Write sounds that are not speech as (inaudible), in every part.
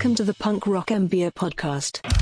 Welcome to the Punk Rock MBA podcast.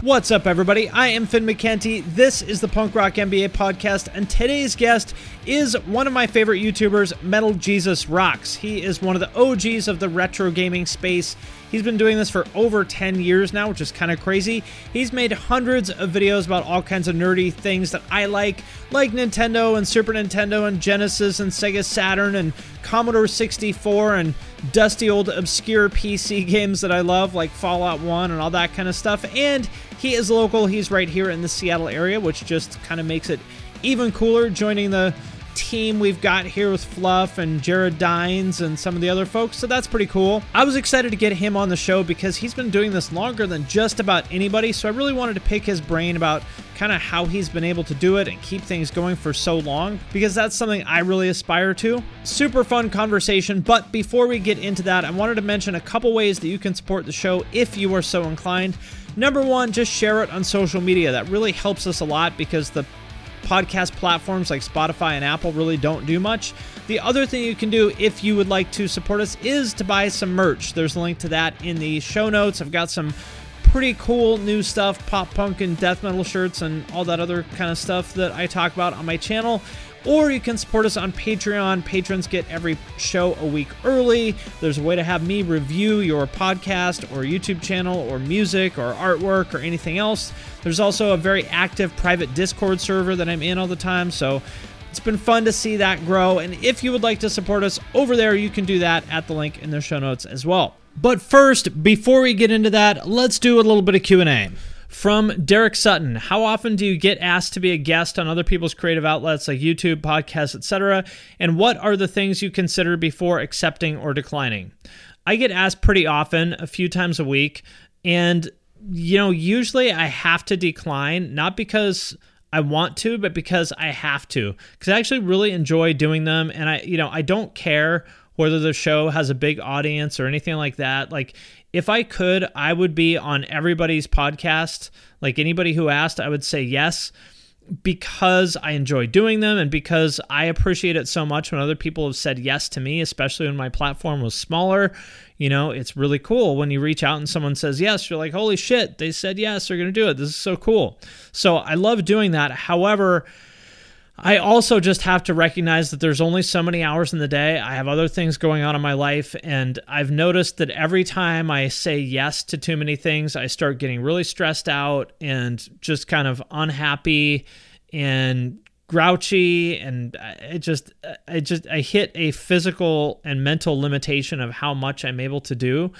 What's up, everybody? I am Finn McKenty. This is the Punk Rock MBA podcast, and today's guest is one of my favorite YouTubers, Metal Jesus Rocks. He is one of the OGs of the retro gaming space. He's been doing this for over 10 years now, which is kind of crazy. He's made hundreds of videos about all kinds of nerdy things that I like, like Nintendo and Super Nintendo and Genesis and Sega Saturn and Commodore 64 and dusty old obscure PC (laughs) games that I love, like Fallout 1 and all that kind of stuff. And he is local, he's right here in the Seattle area, which just kind of makes it even cooler joining the team we've got here with Fluff and Jared Dines and some of the other folks, so that's pretty cool. I was excited to get him on the show because he's been doing this longer than just about anybody, so I really wanted to pick his brain about kind of how he's been able to do it and keep things going for so long because that's something I really aspire to. Super fun conversation, but before we get into that, I wanted to mention a couple ways that you can support the show if you are so inclined. Number one, just share it on social media. That really helps us a lot because the podcast platforms like Spotify and Apple really don't do much. The other thing you can do if you would like to support us is to buy some merch. There's a link to that in the show notes. I've got some pretty cool new stuff pop punk and death metal shirts and all that other kind of stuff that I talk about on my channel or you can support us on Patreon. Patrons get every show a week early. There's a way to have me review your podcast or YouTube channel or music or artwork or anything else. There's also a very active private Discord server that I'm in all the time. So it's been fun to see that grow. And if you would like to support us over there, you can do that at the link in the show notes as well. But first, before we get into that, let's do a little bit of Q&A. From Derek Sutton, how often do you get asked to be a guest on other people's creative outlets like YouTube, podcasts, etc.? And what are the things you consider before accepting or declining? I get asked pretty often, a few times a week, and you know, usually I have to decline, not because I want to, but because I have to. Because I actually really enjoy doing them, and I, you know, I don't care whether the show has a big audience or anything like that. Like if I could, I would be on everybody's podcast. Like anybody who asked, I would say yes because I enjoy doing them and because I appreciate it so much when other people have said yes to me, especially when my platform was smaller. You know, it's really cool when you reach out and someone says yes, you're like, holy shit, they said yes, they're going to do it. This is so cool. So I love doing that. However, I also just have to recognize that there's only so many hours in the day. I have other things going on in my life, and I've noticed that every time I say yes to too many things, I start getting really stressed out and just kind of unhappy and grouchy and it just I just I hit a physical and mental limitation of how much I'm able to do.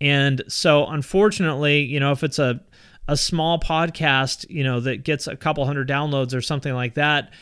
And so unfortunately, you know, if it's a a small podcast, you know, that gets a couple hundred downloads or something like that,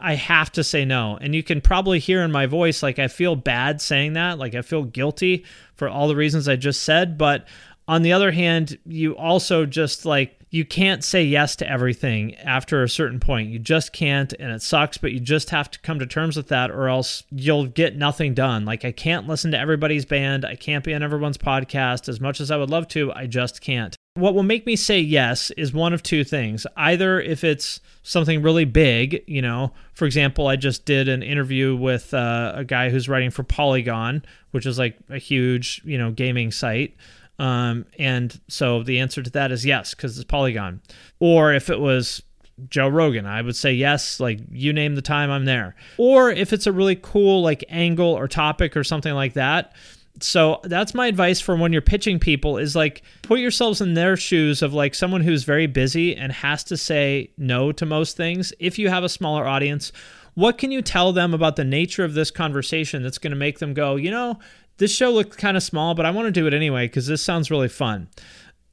I have to say no. And you can probably hear in my voice, like, I feel bad saying that. Like, I feel guilty for all the reasons I just said. But on the other hand, you also just like, you can't say yes to everything after a certain point. You just can't, and it sucks, but you just have to come to terms with that, or else you'll get nothing done. Like, I can't listen to everybody's band. I can't be on everyone's podcast as much as I would love to. I just can't. What will make me say yes is one of two things. Either if it's something really big, you know, for example, I just did an interview with uh, a guy who's writing for Polygon, which is like a huge, you know, gaming site. Um, and so the answer to that is yes, because it's Polygon. Or if it was Joe Rogan, I would say yes, like you name the time, I'm there. Or if it's a really cool like angle or topic or something like that. So that's my advice for when you're pitching people is like put yourselves in their shoes of like someone who's very busy and has to say no to most things. If you have a smaller audience, what can you tell them about the nature of this conversation that's going to make them go, you know, this show looked kind of small, but I want to do it anyway because this sounds really fun.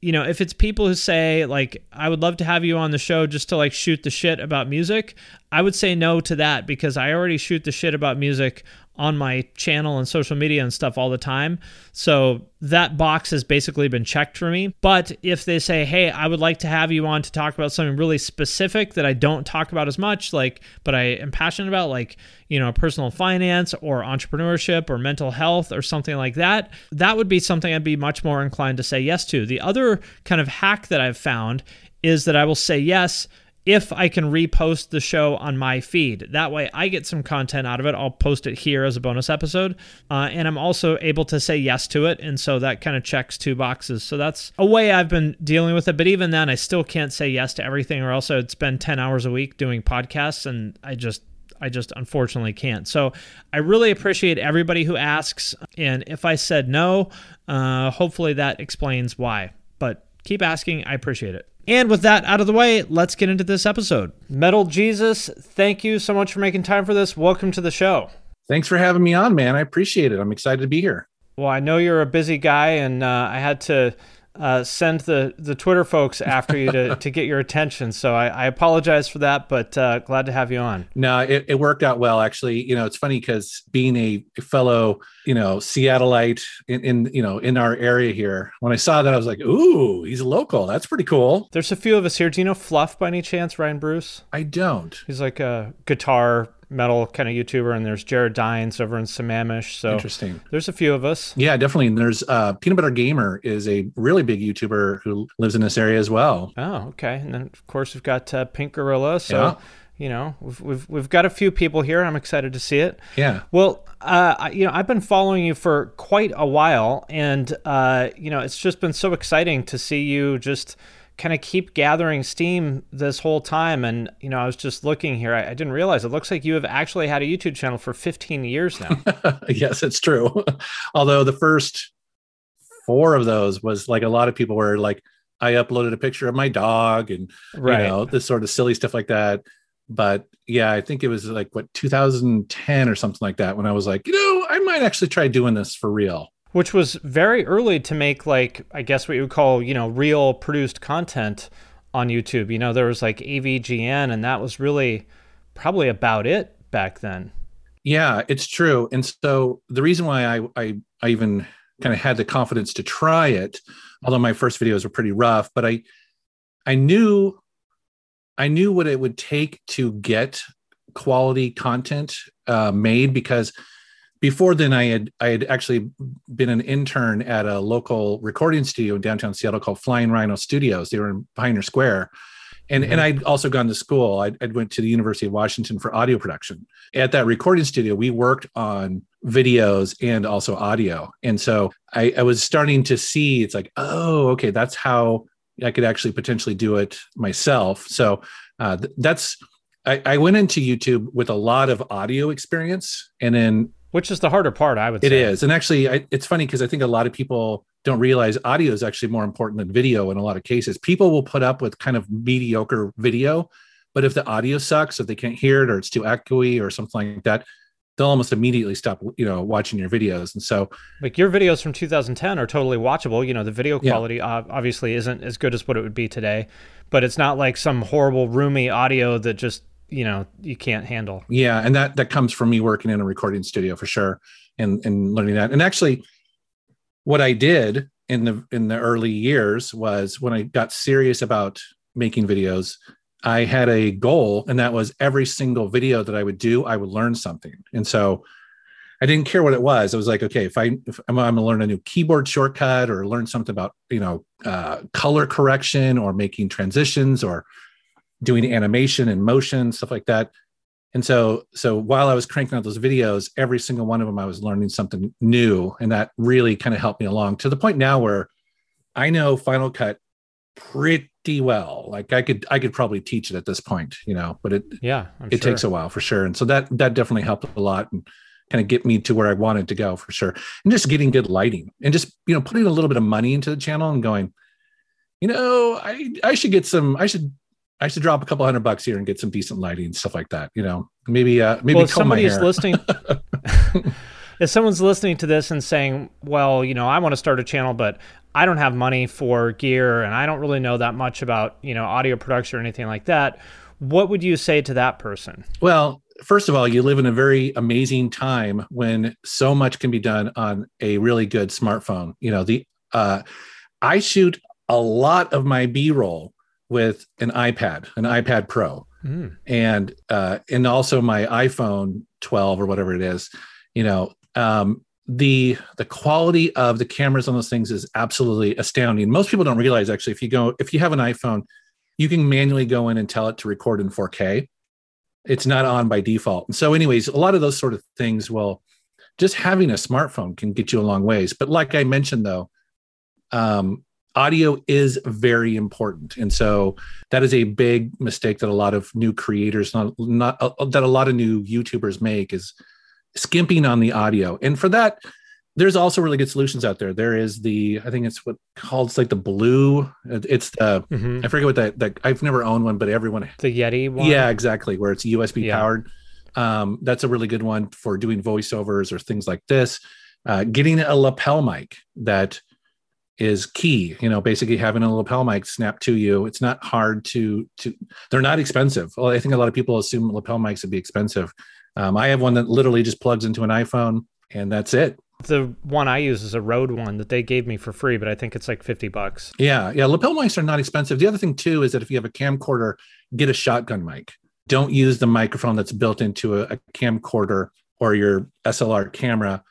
You know, if it's people who say, like, I would love to have you on the show just to like shoot the shit about music, I would say no to that because I already shoot the shit about music on my channel and social media and stuff all the time. So that box has basically been checked for me. But if they say, hey, I would like to have you on to talk about something really specific that I don't talk about as much, like, but I am passionate about, like, you know, personal finance or entrepreneurship or mental health or something like that, that would be something I'd be much more inclined to say yes to. The other kind of hack that I've found is that I will say yes if I can repost the show on my feed. That way I get some content out of it. I'll post it here as a bonus episode. Uh, and I'm also able to say yes to it. And so that kind of checks two boxes. So that's a way I've been dealing with it. But even then, I still can't say yes to everything, or else I'd spend 10 hours a week doing podcasts. And I just, I just unfortunately can't. So I really appreciate everybody who asks. And if I said no, uh, hopefully that explains why. But keep asking. I appreciate it. And with that out of the way, let's get into this episode. Metal Jesus, thank you so much for making time for this. Welcome to the show. Thanks for having me on, man. I appreciate it. I'm excited to be here. Well, I know you're a busy guy, and uh, I had to uh, send the, the Twitter folks after you to, to get your attention. So I, I apologize for that, but uh, glad to have you on. No, it, it worked out well, actually. You know, it's funny because being a fellow, you know, Seattleite in, in, you know, in our area here, when I saw that, I was like, ooh, he's local. That's pretty cool. There's a few of us here. Do you know Fluff by any chance, Ryan Bruce? I don't. He's like a guitar metal kind of YouTuber, and there's Jared Dines over in Sammamish. So interesting. There's a few of us. Yeah, definitely. And there's uh, Peanut Butter Gamer is a really big YouTuber who lives in this area as well. Oh, okay. And then of course we've got uh, Pink Gorilla. So. Yeah. You know, we've, we've we've got a few people here. I'm excited to see it. Yeah. Well, uh, you know, I've been following you for quite a while, and uh, you know, it's just been so exciting to see you just kind of keep gathering steam this whole time. And, you know, I was just looking here. I, I, didn't realize it looks like you have actually had a YouTube channel for 15 years now. (laughs) yes, it's true. (laughs) Although the first four of those was like a lot of people were like, I uploaded a picture of my dog and, right. you know, this sort of silly stuff like that. But yeah, I think it was like what 2010 or something like that when I was like, you know, I might actually try doing this for real which was very early to make like I guess what you would call you know real produced content on YouTube. You know, there was like AVGN, and that was really probably about it back then. Yeah, it's true. And so the reason why I I, I even kind of had the confidence to try it, although my first videos were pretty rough, but I I knew I knew what it would take to get quality content uh, made because before then i had i had actually been an intern at a local recording studio in downtown seattle called flying rhino studios. They were in pioneer square. And mm-hmm. and i'd also gone to school. I would went to the university of washington for audio production. At that recording studio we worked on videos and also audio. And so I, I was starting to see it's like oh okay that's how i could actually potentially do it myself. So uh, that's I, I went into youtube with a lot of audio experience. And then which is the harder part, I would It say. It is. And actually, I, it's funny because I think a lot of people don't realize audio is actually more important than video in a lot of cases. People will put up with kind of mediocre video, but if the audio sucks, if they can't hear it or it's too echoey or something like that, they'll almost immediately stop, you know, watching your videos. And so, like your videos from 2010 are totally watchable. You know, the video quality yeah. obviously isn't as good as what it would be today, but it's not like some horrible roomy audio that just you know you can't handle. Yeah and that that comes from me working in a recording studio for sure and and learning that. And actually what i did in the in the early years was when i got serious about making videos i had a goal and that was every single video that i would do i would learn something. And so i didn't care what it was. I was like okay if i if i'm, I'm to learn a new keyboard shortcut or learn something about you know uh, color correction or making transitions or doing animation and motion stuff like that. And so so while i was cranking out those videos every single one of them i was learning something new. And that really kind of helped me along to the point now where i know final cut pretty well. Like i could i could probably teach it at this point you know but it yeah I'm it sure. takes a while for sure. And so that that definitely helped a lot and kind of get me to where i wanted to go for sure. And just getting good lighting and just you know putting a little bit of money into the channel and going you know i i should get some i should I should drop a couple hundred bucks here and get some decent lighting and stuff like that. You know, maybe uh, maybe well, if somebody's listening. (laughs) if someone's listening to this and saying, "Well, you know, I want to start a channel, but I don't have money for gear and I don't really know that much about you know audio production or anything like that," what would you say to that person? Well, first of all, you live in a very amazing time when so much can be done on a really good smartphone. You know, the uh, I shoot a lot of my B-roll with an iPad, an iPad Pro, mm. and uh, and also my iPhone 12 or whatever it is. You know, um, the the quality of the cameras on those things is absolutely astounding. Most people don't realize actually if you go if you have an iPhone, you can manually go in and tell it to record in 4K. It's not on by default. And so, anyways, a lot of those sort of things will just having a smartphone can get you a long ways. But like I mentioned, though, um, audio is very important, and so that is a big mistake that a lot of new creators, not not uh, that a lot of new YouTubers make, is skimping on the audio. And for that, there's also really good solutions out there. There is the I think it's what called it's like the blue. It's the Mhm. I forget what that that I've never owned one, but everyone The Yeti one. yeah exactly where it's USB Yeah. powered. Um, that's a really good one for doing voiceovers or things like this. Uh, getting a lapel mic that is key. You know, basically having a lapel mic snap to you. It's not hard to to. They're not expensive. Well, I think a lot of people assume lapel mics would be expensive. Um, I have one that literally just plugs into an iPhone, and that's it. The one I use is a Rode one that they gave me for free, but I think it's like 50 bucks. Yeah, yeah. Lapel mics are not expensive. The other thing too is that if you have a camcorder, get a shotgun mic. Don't use the microphone that's built into a, a camcorder or your SLR camera.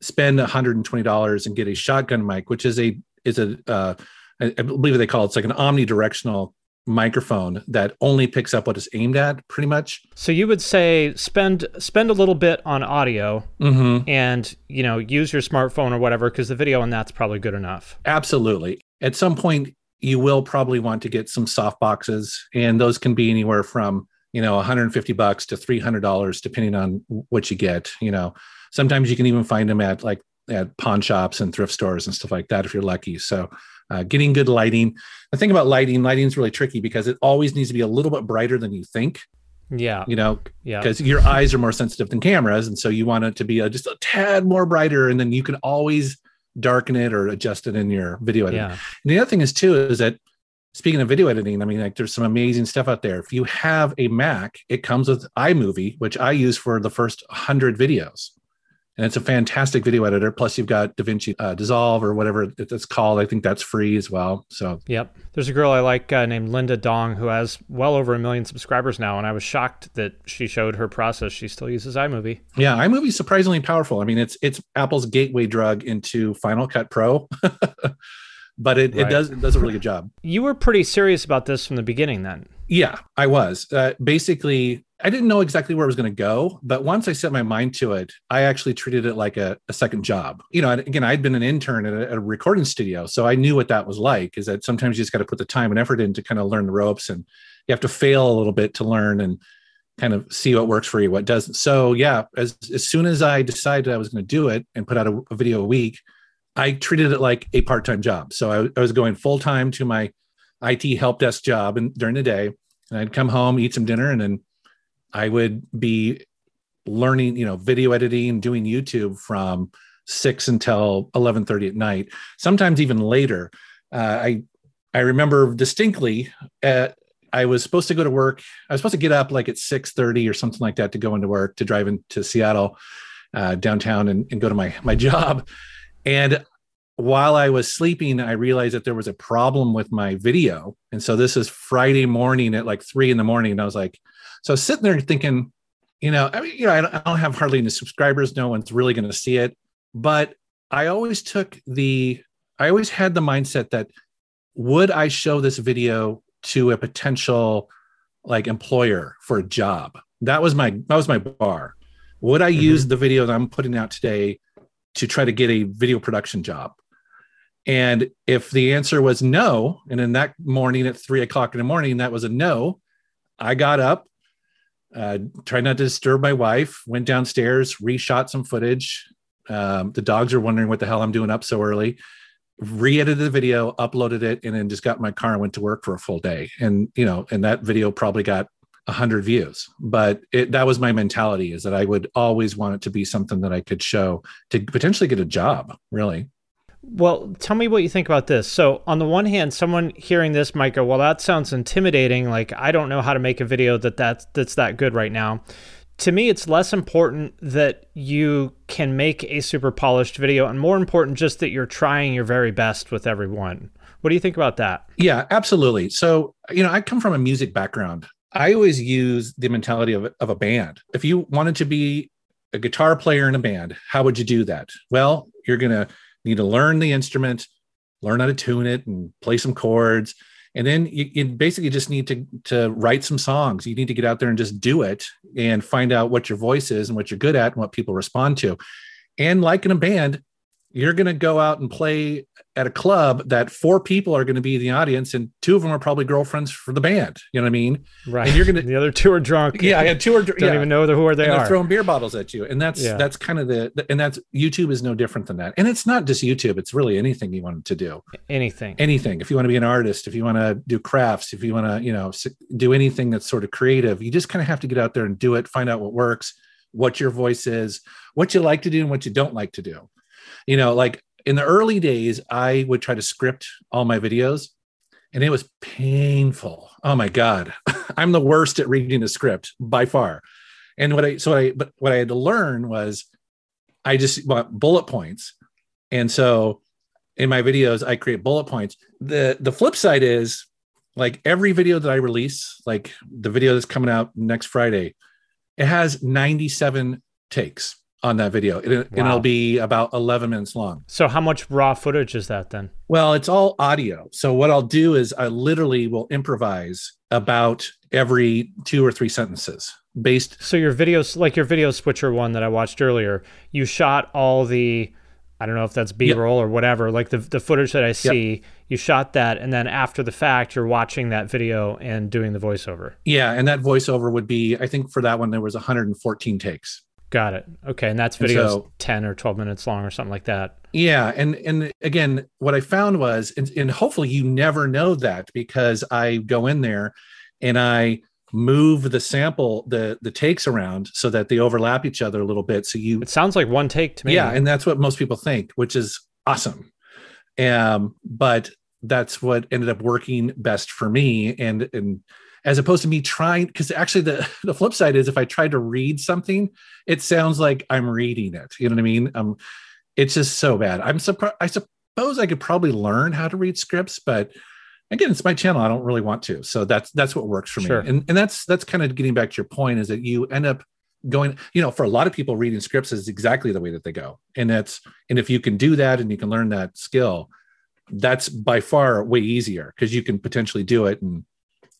Spend $120 and get a shotgun mic, which is a is a uh, I, believe they call it, it's like an omnidirectional microphone that only picks up what it's aimed at, pretty much. So you would say spend spend a little bit on audio Mm-hmm. and, you know, use your smartphone or whatever cuz the video on that's probably good enough. Absolutely. At some point, you will probably want to get some soft boxes, and those can be anywhere from you know 150 bucks to 300 dollars, depending on what you get. You know, sometimes you can even find them at like at pawn shops and thrift stores and stuff like that if you're lucky. So, uh, getting good lighting. The thing about lighting, lighting is really tricky because it always needs to be a little bit brighter than you think. Yeah. You know, Yeah. because your eyes are more sensitive than cameras, and so you want it to be a, just a tad more brighter, and then you can always darken it or adjust it in your video editing. Yeah. And the other thing is too is that speaking of video editing, I mean, like there's some amazing stuff out there. If you have a Mac, it comes with iMovie, which I use for the first hundred videos, and it's a fantastic video editor. Plus, you've got DaVinci uh, Dissolve or whatever it's called. I think that's free as well. So Yep. There's a girl I like uh, named Linda Dong who has well over a million subscribers now, and I was shocked that she showed her process. She still uses iMovie. yeah, iMovie is surprisingly powerful. I mean, it's it's Apple's gateway drug into Final Cut Pro, (laughs) but it, Right. it does it does a really good job. You were pretty serious about this from the beginning then. Yeah, I was. Uh, basically, I didn't know exactly where it was going to go, but once I set my mind to it, I actually treated it like a, a second job. You know, again, I'd been an intern at a, a recording studio, so I knew what that was like. Is that sometimes you just got to put the time and effort in to kind of learn the ropes, and you have to fail a little bit to learn and kind of see what works for you, what doesn't. So yeah, as as soon as I decided I was going to do it and put out a, a video a week, I treated it like a part time job. So I, I was going full time to my IT help desk job and during the day, and I'd come home, eat some dinner, and then I would be learning, you know, video editing, doing YouTube from six until eleven thirty at night. Sometimes even later. Uh, I I remember distinctly. Uh, I was supposed to go to work. I was supposed to get up like at six thirty or something like that to go into work to drive into Seattle uh, downtown and, and go to my my (laughs) job. And while I was sleeping, I realized that there was a problem with my video. And so this is Friday morning at like three in the morning. And I was like, so I was sitting there thinking, you know, I mean, you know, I don't, I don't have hardly any subscribers. No one's really going to see it. But I always took the, I always had the mindset that would I show this video to a potential like employer for a job? That was my, that was my bar. Would I Mhm. use the video that I'm putting out today to try to get a video production job? And if the answer was no, and in that morning at three o'clock in the morning, that was a no, I got up, uh, tried not to disturb my wife, went downstairs, reshot some footage. Um, the dogs are wondering what the hell I'm doing up so early. Re-edited the video, uploaded it, and then just got in my car and went to work for a full day. And you know, and that video probably got a hundred views. But it, that was my mentality: is that I would always want it to be something that I could show to potentially get a job. Really, Well, tell me what you think about this. So, on the one hand, someone hearing this might go, "Well, that sounds intimidating. Like I don't know how to make a video that that's that's that good right now." To me, it's less important that you can make a super polished video and more important just that you're trying your very best with everyone. What do you think about that? Yeah, absolutely. So, you know, I come from a music background. I always use the mentality of, of a band. If you wanted to be a guitar player in a band, how would you do that? Well, you're going to need to learn the instrument, learn how to tune it and play some chords. and then you, you basically just need to to write some songs you need to get out there and just do it and find out what your voice is and what you're good at and what people respond to and like in a band you're going to go out and play at a club that four people are going to be in the audience and two of them are probably girlfriends for the band you know what i mean Right. And you're gonna- the other two are drunk. (laughs) yeah i had two are Don't yeah. even know who they and they're are. throwing beer bottles at you and that's Yeah. that's kind of the and that's youtube is no different than that and it's not just youtube it's really anything you want to do Anything. anything if you want to be an artist if you want to do crafts if you want to you know do anything that's sort of creative you just kind of have to get out there and do it find out what works what your voice is what you like to do and what you don't like to do you know like in the early days i would try to script all my videos and it was painful. Oh my god. (laughs) I'm the worst at reading a script by far. And what i so i but what i had to learn was i just want bullet points. And so in my videos i create bullet points. The the flip side is like every video that i release like the video that's coming out next friday it has 97 takes on that video and, it, and Wow. it'll be about 11 minutes long So how much raw footage is that then? well it's all audio so what i'll do is i literally will improvise about every two or three sentences based So your videos, like your video switcher one that I watched earlier, you shot all the, I don't know if that's B roll or whatever, like the the footage that I see. You shot that, and then after the fact, you're watching that video and doing the voiceover. yeah and that voiceover would be i think for that one there was 114 takes Got it. Okay, and that's And videos so- ten or twelve minutes long or something like that. Yeah, and and again, what I found was, and, and hopefully you never know that because I go in there and I move the sample, the the takes around so that they overlap each other a little bit. So you, It sounds like one take to me. yeah, and that's what most people think, which is awesome. Um, but that's what ended up working best for me, and and as opposed to me trying, because actually the (laughs) the flip side is if I try to read something, it sounds like I'm reading it. You know what I mean? Um, it's just so bad. I'm surprised. I suppose I could probably learn how to read scripts, but again, it's my channel. I don't really want to. So that's that's what works for Sure. me. And and that's that's kind of getting back to your point is that you end up going, you know, for a lot of people, reading scripts is exactly the way that they go. And that's and if you can do that and you can learn that skill, that's by far way easier because you can potentially do it in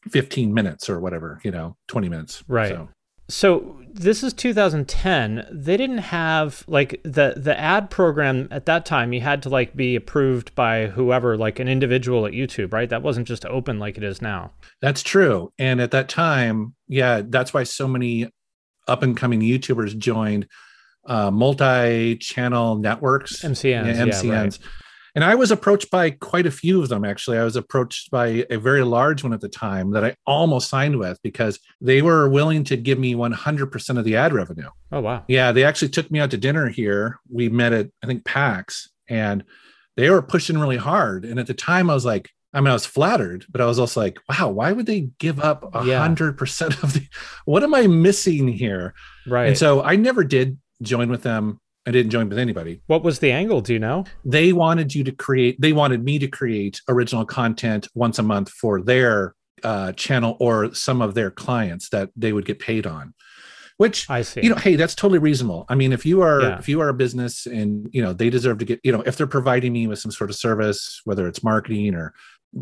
15 minutes or whatever, you know, 20 minutes. Right. So, So this is 2010. They didn't have like the the ad program at that time. You had to like be approved by whoever, like an individual at YouTube, right? That wasn't just open like it is now. That's true. And at that time, yeah, that's why so many up and coming YouTubers joined uh, multi channel networks, MCNs, yeah, yeah, MCNs. right. And I was approached by quite a few of them, actually. I was approached by a very large one at the time that I almost signed with because they were willing to give me 100% of the ad revenue. Oh wow. Yeah, they actually took me out to dinner here. We met at I think PAX, and they were pushing really hard. And at the time, I was like, I mean, I was flattered, but I was also like, wow, why would they give up a hundred percent of the? What am I missing here? Right. And so I never did join with them. I didn't join with anybody. what was the angle? Do you know? They wanted you to create. They wanted me to create original content once a month for their uh, channel or some of their clients that they would get paid on. Which I see. you know hey that's totally reasonable i mean if you are Yeah. if you are a business and you know they deserve to get you know if they're providing me with some sort of service whether it's marketing or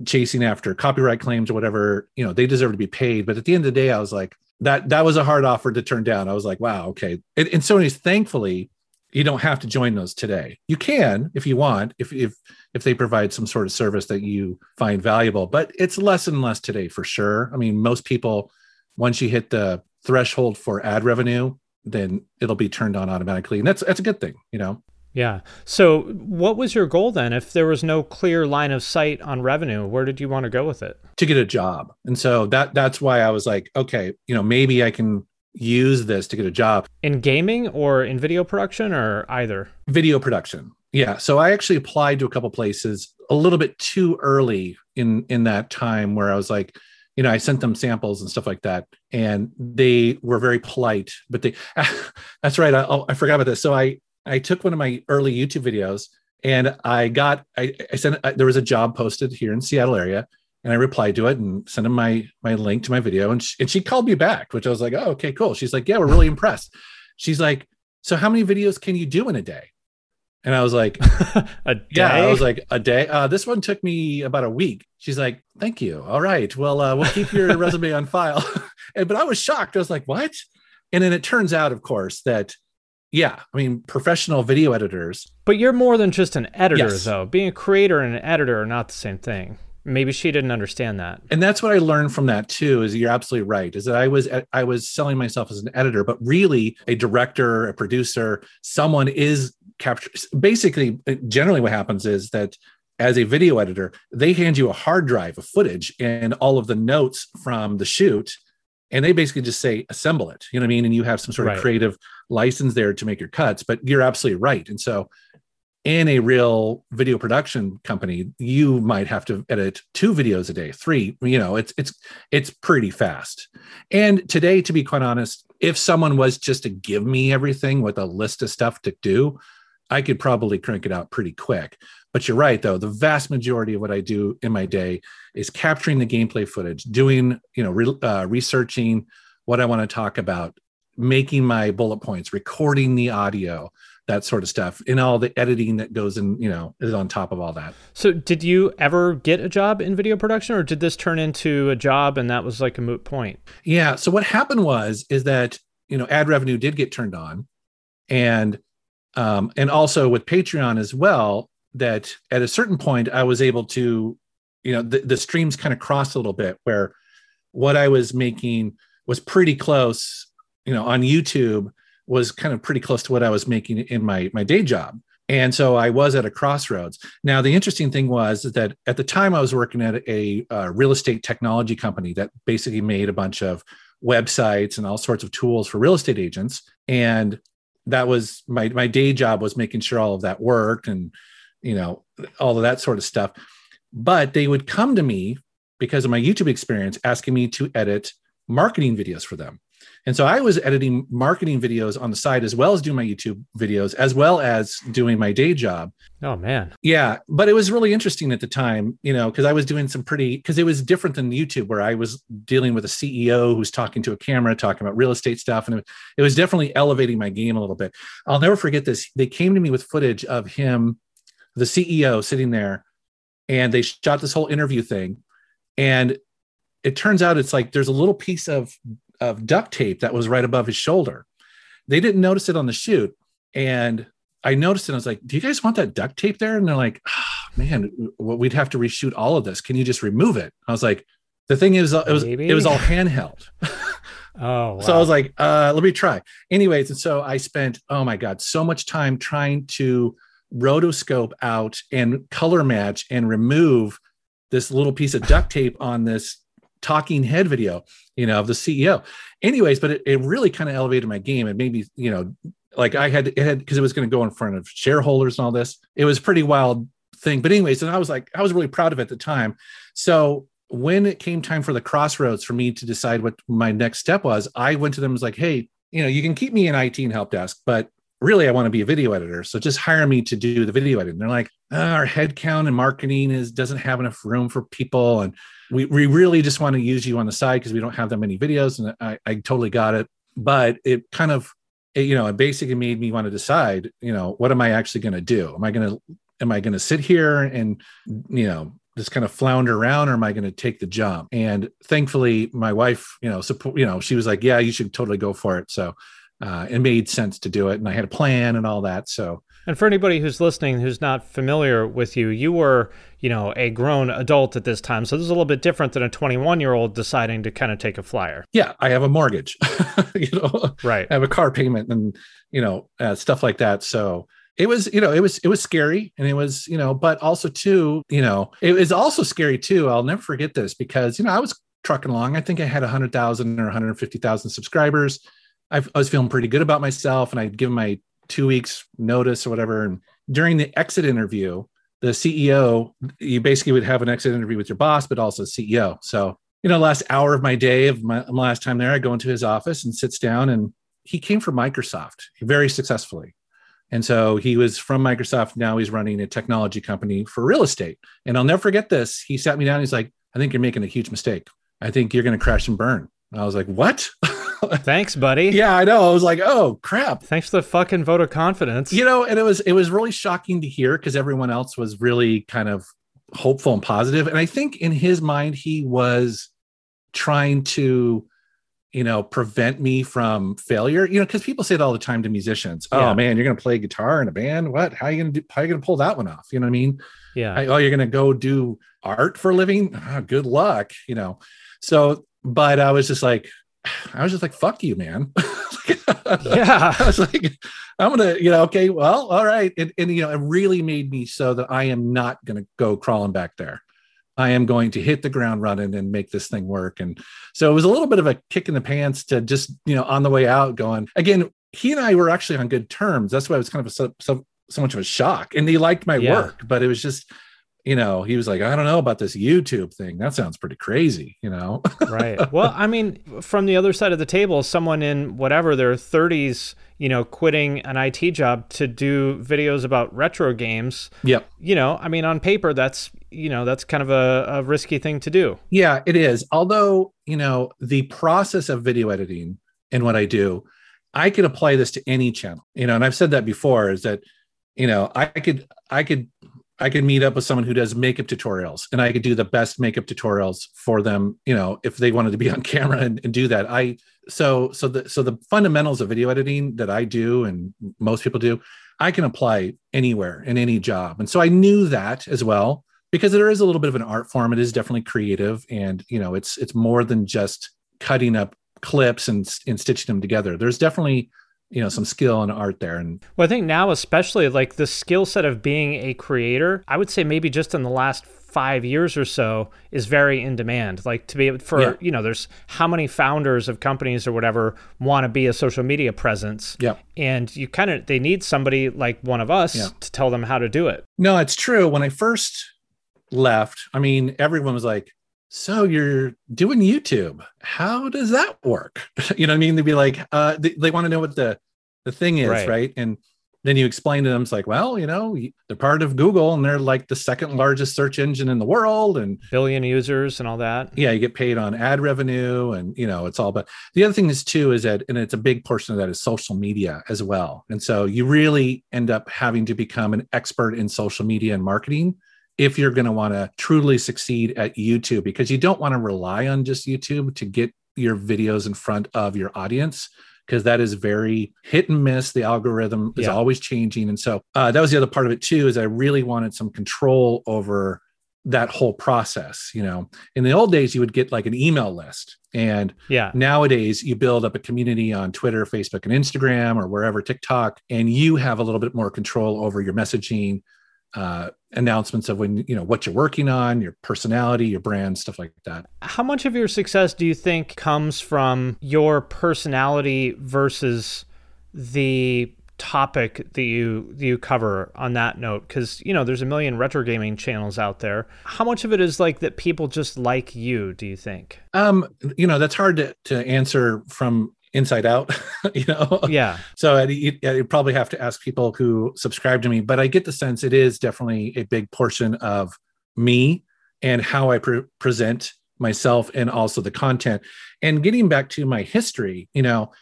chasing after copyright claims or whatever you know they deserve to be paid but at the end of the day i was like that that was a hard offer to turn down i was like wow okay and, and so anyways thankfully you don't have to join those today you can if you want if if if they provide some sort of service that you find valuable but it's less and less today for sure i mean most people once you hit the threshold for ad revenue then it'll be turned on automatically and that's that's a good thing you know yeah. So what was your goal then? If there was no clear line of sight on revenue, where did you want to go with it? to get a job and so that that's why i was like okay you know maybe i can use this to get a job. In gaming or in video production or either? video production. Yeah. So i actually applied to a couple places a little bit too early in in that time where i was like you know i sent them samples and stuff like that and they were very polite but they (laughs) that's right. I, oh, I forgot about this. So i i took one of my early youtube videos and i got i, I sent I, there was a job posted here in seattle area and i replied to it and sent him my my link to my video and she, and she called me back which i was like oh okay cool she's like yeah we're really impressed she's like so how many videos can you do in a day And I was like, (laughs) a day. yeah, I was like, a day. Uh, this one took me about a week. She's like, thank you. All right. Well, uh, we'll keep your (laughs) resume on file. (laughs) and, but I was shocked. I was like, what? And then it turns out, of course, that yeah, I mean, professional video editors. But you're more than just an editor, Yes. though. Being a creator and an editor are not the same thing. Maybe she didn't understand that. And that's what I learned from that too. Is you're absolutely right. Is that I was I was selling myself as an editor, but really a director, a producer, someone is capture. Basically, uh, generally, what happens is that as a video editor, they hand you a hard drive of footage and all of the notes from the shoot, and they basically just say assemble it. You know what I mean? And you have some sort Right. of creative license there to make your cuts. But you're absolutely right. And so in a real video production company, you might have to edit two videos a day, three. You know, it's it's it's pretty fast. And today, to be quite honest, if someone was just to give me everything with a list of stuff to do, I could probably crank it out pretty quick. But you're right, though. The vast majority of what I do in my day is capturing the gameplay footage, doing, you know, re- uh, researching what I want to talk about, making my bullet points, recording the audio, that sort of stuff, and all the editing that goes in, you know, is on top of all that. So, did you ever get a job in video production, or did this turn into a job and that was like a moot point? Yeah. So what happened was is that you know ad revenue did get turned on, and um, and also with Patreon as well. That at a certain point I was able to, you know, the, the streams kind of crossed a little bit where what I was making was pretty close, you know, on YouTube was kind of pretty close to what I was making in my my day job. And so I was at a crossroads. Now, the interesting thing was that at the time I was working at a, real estate technology company that basically made a bunch of websites and all sorts of tools for real estate agents. And that was my my day job was making sure all of that worked and you know all of that sort of stuff. But they would come to me because of my YouTube experience, asking me to edit marketing videos for them. And so I was editing marketing videos on the side as well as doing my YouTube videos, as well as doing my day job. Oh man, Yeah, but it was really interesting at the time, you know, because I was doing some pretty because it was different than YouTube, where I was dealing with a CEO who's talking to a camera, talking about real estate stuff, and it, it was definitely elevating my game a little bit. I'll never forget this. They came to me with footage of him, the CEO, sitting there, and they shot this whole interview thing, and it turns out it's like there's a little piece of of duct tape that was right above his shoulder. They didn't notice it on the shoot, and I noticed it. I was like, "Do you guys want that duct tape there?" And they're like, oh, "Man, we'd have to reshoot all of this. Can you just remove it?" I was like, "The thing is, it was Maybe. it was all handheld." (laughs) oh wow. So I was like, uh, "Let me try." Anyways, and so I spent oh my god so much time trying to rotoscope out and color match and remove this little piece of duct tape on this talking head video, you know, of the CEO. Anyways, but it, it really kind of elevated my game. It made me, you know, like I had it had because it was going to go in front of shareholders and all this. It was pretty wild thing. But anyways, and I was like, I was really proud of it at the time. So when it came time for the crossroads for me to decide what my next step was, I went to them and was like, hey, you know, you can keep me in IT and help desk, but really I want to be a video editor. So just hire me to do the video editing. They're like, "Ah, our headcount and marketing is doesn't have enough room for people. And we, we really just want to use you on the side because we don't have that many videos. And I, I totally got it. But it kind of, it, you know, it basically made me want to decide, you know, what am I actually going to do? Am I going to, am I going to sit here and, you know, just kind of flounder around or am I going to take the jump? And thankfully my wife, you know, support, you know, she was like, yeah, you should totally go for it. So uh, it made sense to do it. And I had a plan and all that. So And for anybody who's listening who's not familiar with you, you were, you know, a grown adult at this time. So this is a little bit different than a 21 year old deciding to kind of take a flyer. yeah, I have a mortgage, (laughs) you know, Right. I have a car payment and, you know, uh, stuff like that. So it was, you know, it was, it was scary and it was, you know, but also too, you know, it was also scary too. I'll never forget this because, you know, I was trucking along. I think I had a hundred thousand or 150,000 subscribers. I've, I was feeling pretty good about myself and I'd given my two weeks notice or whatever. And during the exit interview, the CEO, you basically would have an exit interview with your boss, but also CEO. So, you know, last hour of my day of my, last time there, I go into his office and sits down and he came from Microsoft very successfully. And so he was from Microsoft. Now he's running a technology company for real estate. And I'll never forget this. He sat me down. He's like, I think you're making a huge mistake. I think you're going to crash and burn. And I was like, what? (laughs) Thanks, buddy. yeah, I know. I was like, oh crap. Thanks for the fucking vote of confidence. You know, and it was it was really shocking to hear because everyone else was really kind of hopeful and positive. And I think in his mind, he was trying to you know, prevent me from failure. You know, because people say it all the time to musicians. Oh Yeah. man, you're gonna play guitar in a band. What? How are you gonna do? How are you gonna pull that one off? You know what I mean? yeah. I, oh, you're gonna go do art for a living? Ah, good luck. You know. So, but I was just like, I was just like, fuck you, man. (laughs) yeah. I was like, I'm gonna, you know, okay, well, all right. And, and you know, it really made me so that I am not gonna go crawling back there. I am going to hit the ground running and make this thing work. And so it was a little bit of a kick in the pants to just, you know, on the way out going again. He and I were actually on good terms. That's why it was kind of a, so, so, so much of a shock. And he liked my Yeah. work, but it was just, you know, he was like, I don't know about this YouTube thing. That sounds pretty crazy, you know? (laughs) right. Well, I mean, from the other side of the table, someone in whatever their 30s, you know, quitting an IT job to do videos about retro games, yep. you know, I mean, on paper, that's, you know, that's kind of a, a risky thing to do. Yeah, it is. Although, you know, the process of video editing and what I do, I could apply this to any channel. You know, and I've said that before is that, you know, I could I could I could meet up with someone who does makeup tutorials and I could do the best makeup tutorials for them, you know, if they wanted to be (laughs) on camera and, and do that. I so so the so the fundamentals of video editing that I do and most people do, I can apply anywhere in any job. And so I knew that as well because there is a little bit of an art form it is definitely creative and you know it's it's more than just cutting up clips and and stitching them together there's definitely you know some skill and art there and Well, I think now, especially like the skill set of being a creator, I would say maybe just in the last five years or so is very in demand. Like to be able for, Yeah. you know, there's how many founders of companies or whatever want to be a social media presence. yeah And you kind of, they need somebody like one of us Yeah. to tell them how to do it. no it's true when i first left i mean everyone was like so you're doing youtube. How does that work? (laughs) You know what i mean? They'd be like uh they, they want to know what the the thing is Right. right, and then you explain to them it's like well you know they're part of google and they're like the second largest search engine in the world and Billion users and all that. yeah you get paid on ad revenue and you know it's all but the other thing is too is that and it's a big portion of that is social media as well. And so you really end up having to become an expert in social media and marketing if you're going to want to truly succeed at youtube because you don't want to rely on just youtube to get your videos in front of your audience because that is very hit and miss the algorithm is Yeah. always changing and so uh, that was the other part of it too is i really wanted some control over that whole process you know in the old days you would get like an email list and Yeah. nowadays you build up a community on twitter facebook and instagram or wherever tiktok and you have a little bit more control over your messaging uh, announcements of when you know what you're working on your personality your brand stuff like that. How much of your success do you think comes from your personality versus the topic that you that you cover on that note? Because you know there's a million retro gaming channels out there. How much of it is like that people just like you do you think? Um you know that's hard to, to answer from inside out (laughs) you know? Yeah. So I'd, I'd probably have to ask people who subscribe to me but i get the sense it is definitely a big portion of me and how i pre- present myself and also the content. And getting back to my history you know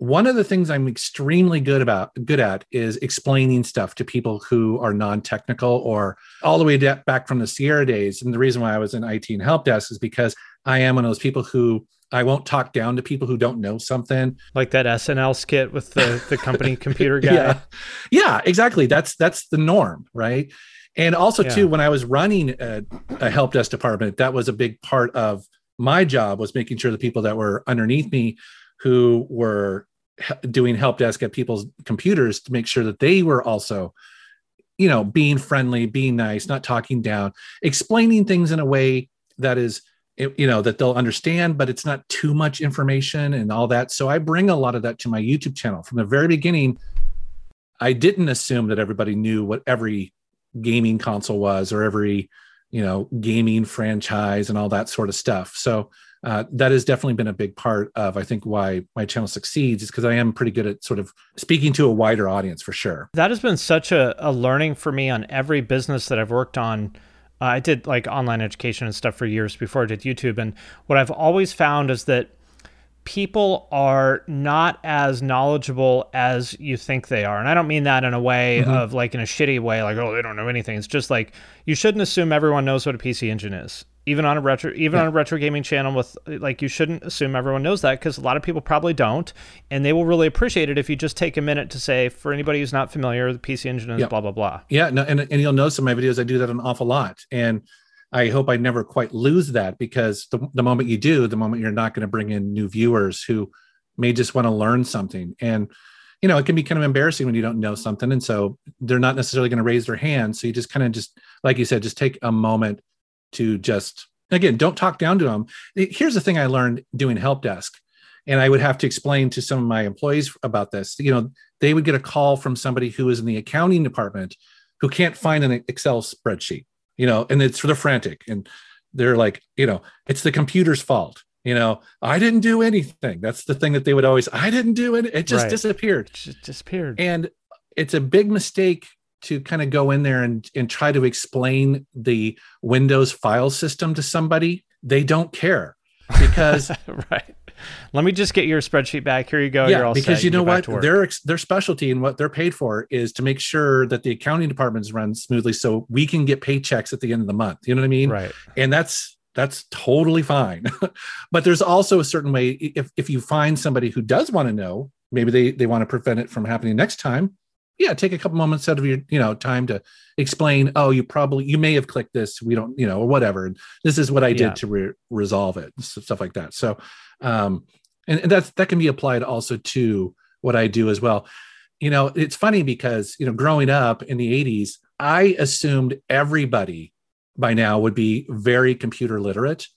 one of the things i'm extremely good about good at is explaining stuff to people who are non-technical or all the way back from the sierra days. And the reason why i was in it and help desk is because i am one of those people who i won't talk down to people who don't know something. Like that snl skit with the the company (laughs) computer guy? Yeah. Yeah exactly. That's that's the norm right? And also Yeah. too when i was running a, a help desk department that was a big part of my job was making sure the people that were underneath me who were doing help desk at people's computers to make sure that they were also you know being friendly being nice not talking down explaining things in a way that is you know that they'll understand but it's not too much information and all that. So i bring a lot of that to my youtube channel. From the very beginning i didn't assume that everybody knew what every gaming console was or every you know gaming franchise and all that sort of stuff. So uh, that has definitely been a big part of i think why my channel succeeds is because i am pretty good at sort of speaking to a wider audience for sure. That has been such a, a learning for me on every business that I've worked on. Uh, I did like online education and stuff for years before I did YouTube. And what I've always found is that people are not as knowledgeable as you think they are. And I don't mean that in a way mm-hmm. of like in a shitty way, like, oh, they don't know anything. It's just like you shouldn't assume everyone knows what a PC engine is. Even on a retro, even yeah. on a retro gaming channel, with like you shouldn't assume everyone knows that because a lot of people probably don't, and they will really appreciate it if you just take a minute to say, for anybody who's not familiar, the PC engine is blah blah blah. Yeah, no, and and you'll notice in my videos I do that an awful lot, and I hope I never quite lose that because the, the moment you do, the moment you're not going to bring in new viewers who may just want to learn something. And, you know, it can be kind of embarrassing when you don't know something. And so they're not necessarily going to raise their hand. So you just kind of just, like you said, just take a moment to just, again, don't talk down to them. Here's the thing I learned doing help desk. And I would have to explain to some of my employees about this. You know, they would get a call from somebody who is in the accounting department who can't find an Excel spreadsheet you know, and it's they're frantic and they're like, you know, it's the computer's fault. You know, I didn't do anything. That's the thing that they would always, I didn't do it. It just right. disappeared. It just disappeared. And it's a big mistake to kind of go in there and, and try to explain the Windows file system to somebody. They don't care (laughs) because right let me just get your spreadsheet back. Here you go. Yeah, because you know what? Their their specialty and what they're paid for is to make sure that the accounting departments run smoothly, so we can get paychecks at the end of the month. You know what I mean? Right. And that's that's totally fine. (laughs) but there's also a certain way if if you find somebody who does want to know, maybe they they want to prevent it from happening next time. Yeah, take a couple moments out of your you know time to explain. Oh, you probably you may have clicked this. We don't you know or whatever. And This is what I did yeah. to re- resolve it. Stuff like that. So um, and, and that's that can be applied also to what I do as well. You know, it's funny because you know, growing up in the '80s, I assumed everybody by now would be very computer literate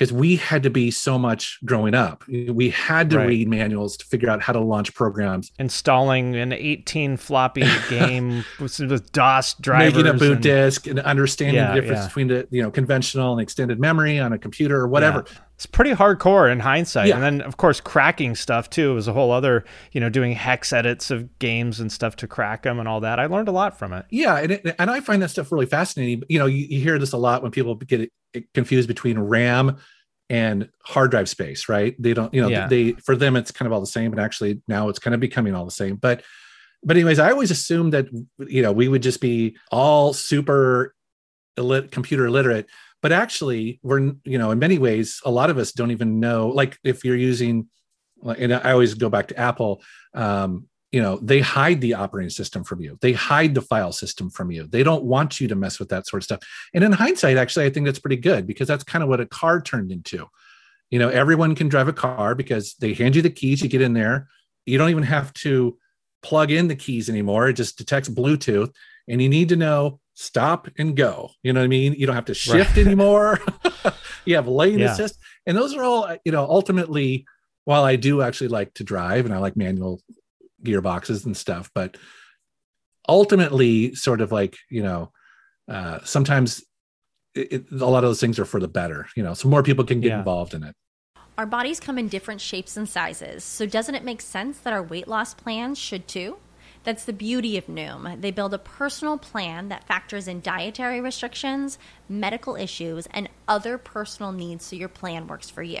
because we had to be so much growing up. We had to right. read manuals to figure out how to launch programs. Installing an 18 floppy (laughs) game with, with, DOS drivers, making a boot and, disk, and understanding yeah, the difference yeah. between the you know conventional and extended memory on a computer or whatever. Yeah. It's pretty hardcore in hindsight, and then of course cracking stuff too was a whole other you know doing hex edits of games and stuff to crack them and all that. I learned a lot from it. Yeah, and it, and I find that stuff really fascinating. You know, you, you hear this a lot when people get confused between RAM and hard drive space, right? They don't, you know, yeah. they for them it's kind of all the same, but actually now it's kind of becoming all the same. But but anyways, I always assumed that you know we would just be all super computer literate, but actually we're you know in many ways a lot of us don't even know. Like if you're using, and I always go back to Apple. Um, you know they hide the operating system from you. They hide the file system from you. They don't want you to mess with that sort of stuff. And in hindsight actually i think that's pretty good because that's kind of what a car turned into. You know everyone can drive a car because they hand you the keys you get in there. You don't even have to plug in the keys anymore. It just detects bluetooth and you need to know stop and go. You know what i mean? You don't have to shift right. anymore. (laughs) You have lane yeah. assist. And those are all you know ultimately while i do actually like to drive and i like manual gearboxes and stuff but ultimately sort of like you know uh, sometimes it, it, a lot of those things are for the better you know so more people can get yeah. involved in it our bodies come in different shapes and sizes so doesn't it make sense that our weight loss plans should too that's the beauty of Noom. They build a personal plan that factors in dietary restrictions, medical issues, and other personal needs so your plan works for you.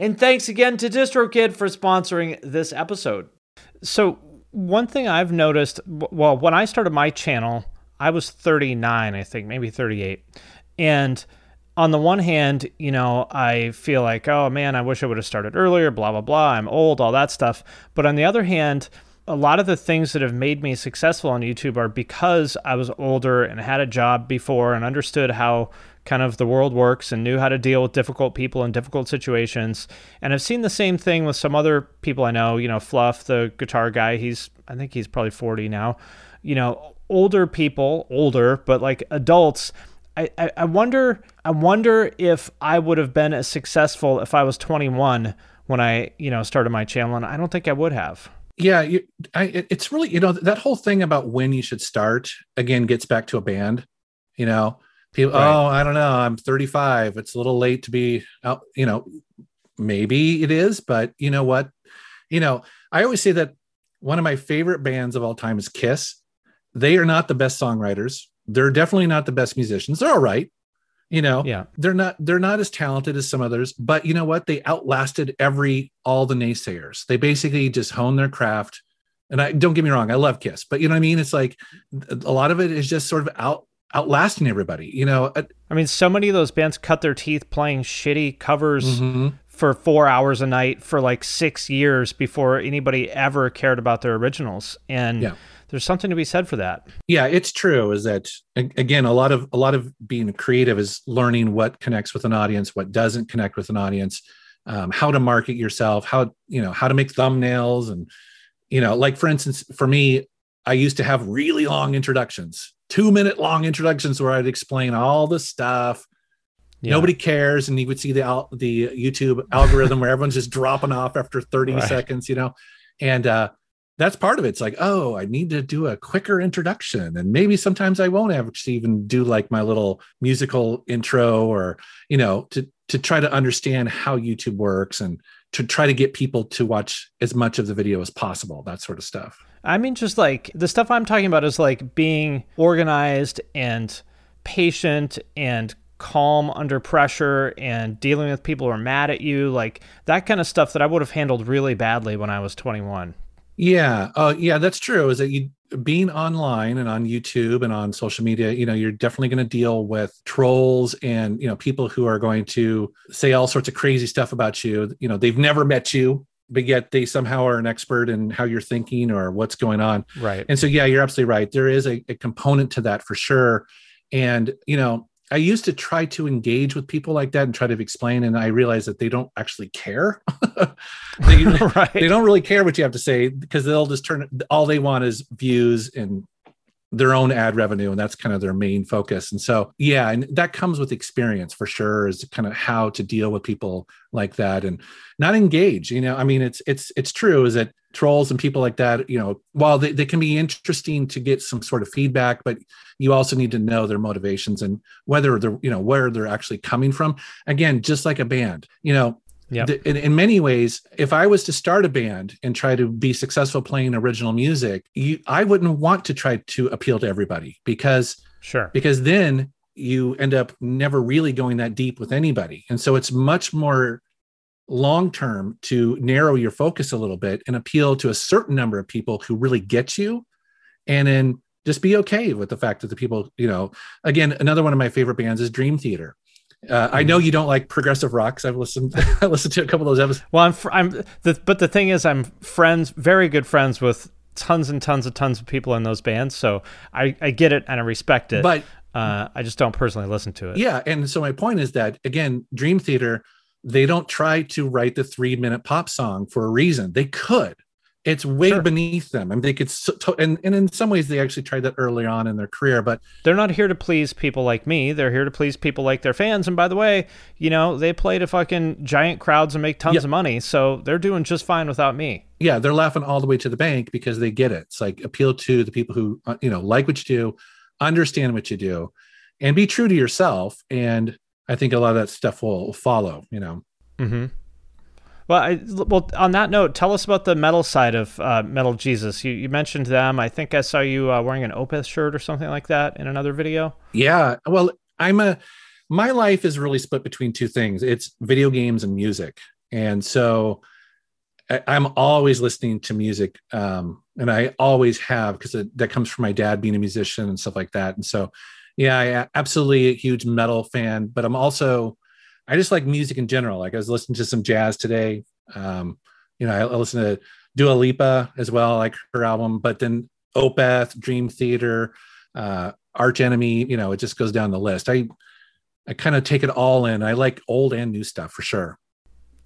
And thanks again to DistroKid for sponsoring this episode. So, one thing I've noticed, well, when I started my channel, I was 39, I think, maybe 38. And on the one hand, you know, I feel like, oh man, I wish I would have started earlier, blah, blah, blah. I'm old, all that stuff. But on the other hand, a lot of the things that have made me successful on YouTube are because I was older and had a job before and understood how kind of the world works and knew how to deal with difficult people in difficult situations. And I've seen the same thing with some other people I know, you know, Fluff, the guitar guy, he's I think he's probably 40 now. You know, older people, older, but like adults I, I, I wonder I wonder if I would have been as successful if I was 21 when I, you know, started my channel and I don't think I would have yeah you, I, it's really you know that whole thing about when you should start again gets back to a band you know people right. oh i don't know i'm 35 it's a little late to be out you know maybe it is but you know what? You know i always say that one of my favorite bands of all time is kiss. They are not the best songwriters. They're definitely not the best musicians. They're all right you know? Yeah. They're not they're not as talented as some others but you know what? They outlasted every all the naysayers. They basically just honed their craft. And i don't get me wrong i love kiss but you know what i mean? It's like a lot of it is just sort of out outlasting everybody you know i mean so many of those bands cut their teeth playing shitty covers mm-hmm. for four hours a night for like six years before anybody ever cared about their originals and yeah there's something to be said for that. Yeah, it's true. Is that again a lot of a lot of being creative is learning what connects with an audience, what doesn't connect with an audience, um, how to market yourself, how you know how to make thumbnails, and you know, like for instance, for me, I used to have really long introductions, two minute long introductions where I'd explain all the stuff. Yeah. Nobody cares, and you would see the the YouTube algorithm where everyone's just dropping off after 30 right. seconds, you know. And uh, that's part of it. It's like, oh, I need to do a quicker introduction. And maybe sometimes I won't actually even do like my little musical intro or, you know, to to try to understand how YouTube works and to try to get people to watch as much of the video as possible, that sort of stuff. I mean, just like the stuff I'm talking about is like being organized and patient and calm under pressure and dealing with people who are mad at you, like that kind of stuff that I would have handled really badly when I was 21. Yeah, uh, yeah, that's true. Is that you being online and on YouTube and on social media, you know, you're definitely going to deal with trolls and you know people who are going to say all sorts of crazy stuff about you. You know, they've never met you, but yet they somehow are an expert in how you're thinking or what's going on. Right. And so, yeah, you're absolutely right. There is a, a component to that for sure. And you know, I used to try to engage with people like that and try to explain, and I realized that they don't actually care. (laughs) they, (laughs) right. they don't really care what you have to say because they'll just turn all they want is views and their own ad revenue and that's kind of their main focus. And so yeah and that comes with experience for sure is kind of how to deal with people like that and not engage you know? I mean it's it's it's true is that trolls and people like that you know while they, they can be interesting to get some sort of feedback but you also need to know their motivations and whether they're you know where they're actually coming from. Again just like a band you know Yep. th- in, in many ways if i was to start a band and try to be successful playing original music you i wouldn't want to try to appeal to everybody because Sure. because then you end up never really going that deep with anybody and so it's much more long term to narrow your focus a little bit and appeal to a certain number of people who really get you and then just be okay with the fact that the people you know again another one of my favorite bands is dream theater uh, I know you don't like progressive rocks. I've listened. (laughs) I listened to a couple of those episodes. Well, I'm, fr- I'm the, but the thing is, I'm friends, very good friends with tons and tons and tons of people in those bands. So I, I get it and I respect it. But uh, I just don't personally listen to it. yeah, and so my point is that again, Dream Theater, they don't try to write the three minute pop song for a reason. They could. It's way Sure. beneath them. I mean, they could, so, and and in some ways, they actually tried that early on in their career. But They're not here to please people like me. They're here to please people like their fans. And by the way, you know, they play to fucking giant crowds and make tons Yep. of money. So they're doing just fine without me. yeah, they're laughing all the way to the bank because they get it. It's like appeal to the people who uh, you know like what you do, understand what you do, and be true to yourself. And I think a lot of that stuff will follow. You know. Mm-hmm. Well, I, well, on that note, tell us about the metal side of uh, Metal Jesus. You, you mentioned them. I think I saw you uh, wearing an Opeth shirt or something like that in another video. Yeah. Well, I'm a my life is really split between two things. It's video games and music. And so I, I'm always listening to music. Um, and I always have because that comes from my dad being a musician and stuff like that. And so yeah, I absolutely a huge metal fan, but I'm also I just like music in general. Like I was listening to some jazz today. Um, you know, I, I listen to Dua Lipa as well, like her album, but then Opeth, Dream Theater, uh, Arch Enemy, you know, it just goes down the list. I I kind of take it all in. I like old and new stuff for sure.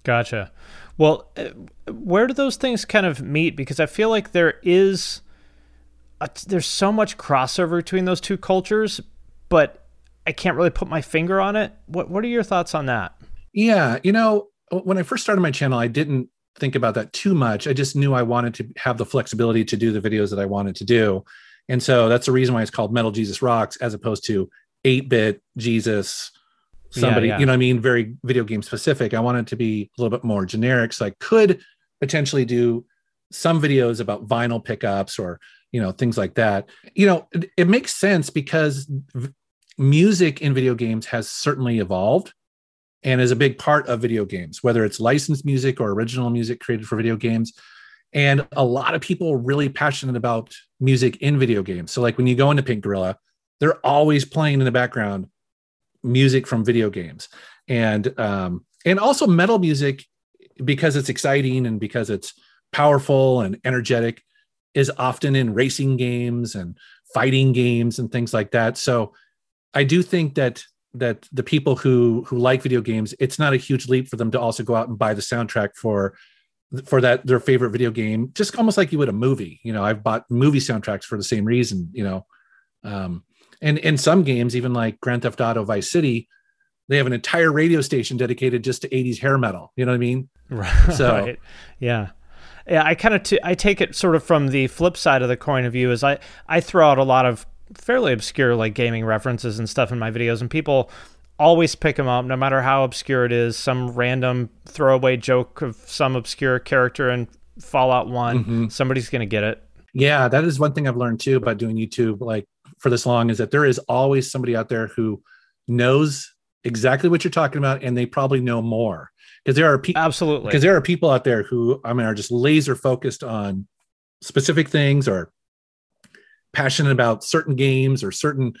Gotcha. Well, uh, where do those things kind of meet? Because I feel like there is, a, there's so much crossover between those two cultures, but I can't really put my finger on it. What What are your thoughts on that? Yeah, you know, when I first started my channel, I didn't think about that too much. I just knew I wanted to have the flexibility to do the videos that I wanted to do. And so that's the reason why it's called Metal Jesus Rocks as opposed to 8-bit Jesus somebody, yeah. you know what I mean, very video game specific. I wanted to be a little bit more generic so I could potentially do some videos about vinyl pickups or, you know, things like that. You know, it, it makes sense because v- music in video games has certainly evolved and is a big part of video games, whether it's licensed music or original music created for video games. And a lot of people are really passionate about music in video games. So, like when you go into Pink Gorilla, they're always playing in the background music from video games, and um, and also metal music because it's exciting and because it's powerful and energetic is often in racing games and fighting games and things like that. So, I do think that that the people who who like video games it's not a huge leap for them to also go out and buy the soundtrack for for that their favorite video game just almost like you would a movie you know i've bought movie soundtracks for the same reason you know um and in some games even like grand theft auto vice city they have an entire radio station dedicated just to 80s hair metal you know what i mean Right. So- yeah. Yeah, I kind of t- I take it sort of from the flip side of the coin of view is I I throw out a lot of fairly obscure like gaming references and stuff in my videos and people always pick them up no matter how obscure it is. Some random throwaway joke of some obscure character in Fallout one Mhm. somebody's to get it. Yeah, that is one thing I've learned too about doing YouTube like for this long is that there is always somebody out there who knows exactly what you're talking about and they probably know more. Because there are people absolutely. because there are people out there who I mean are just laser focused on specific things or passionate about certain games or certain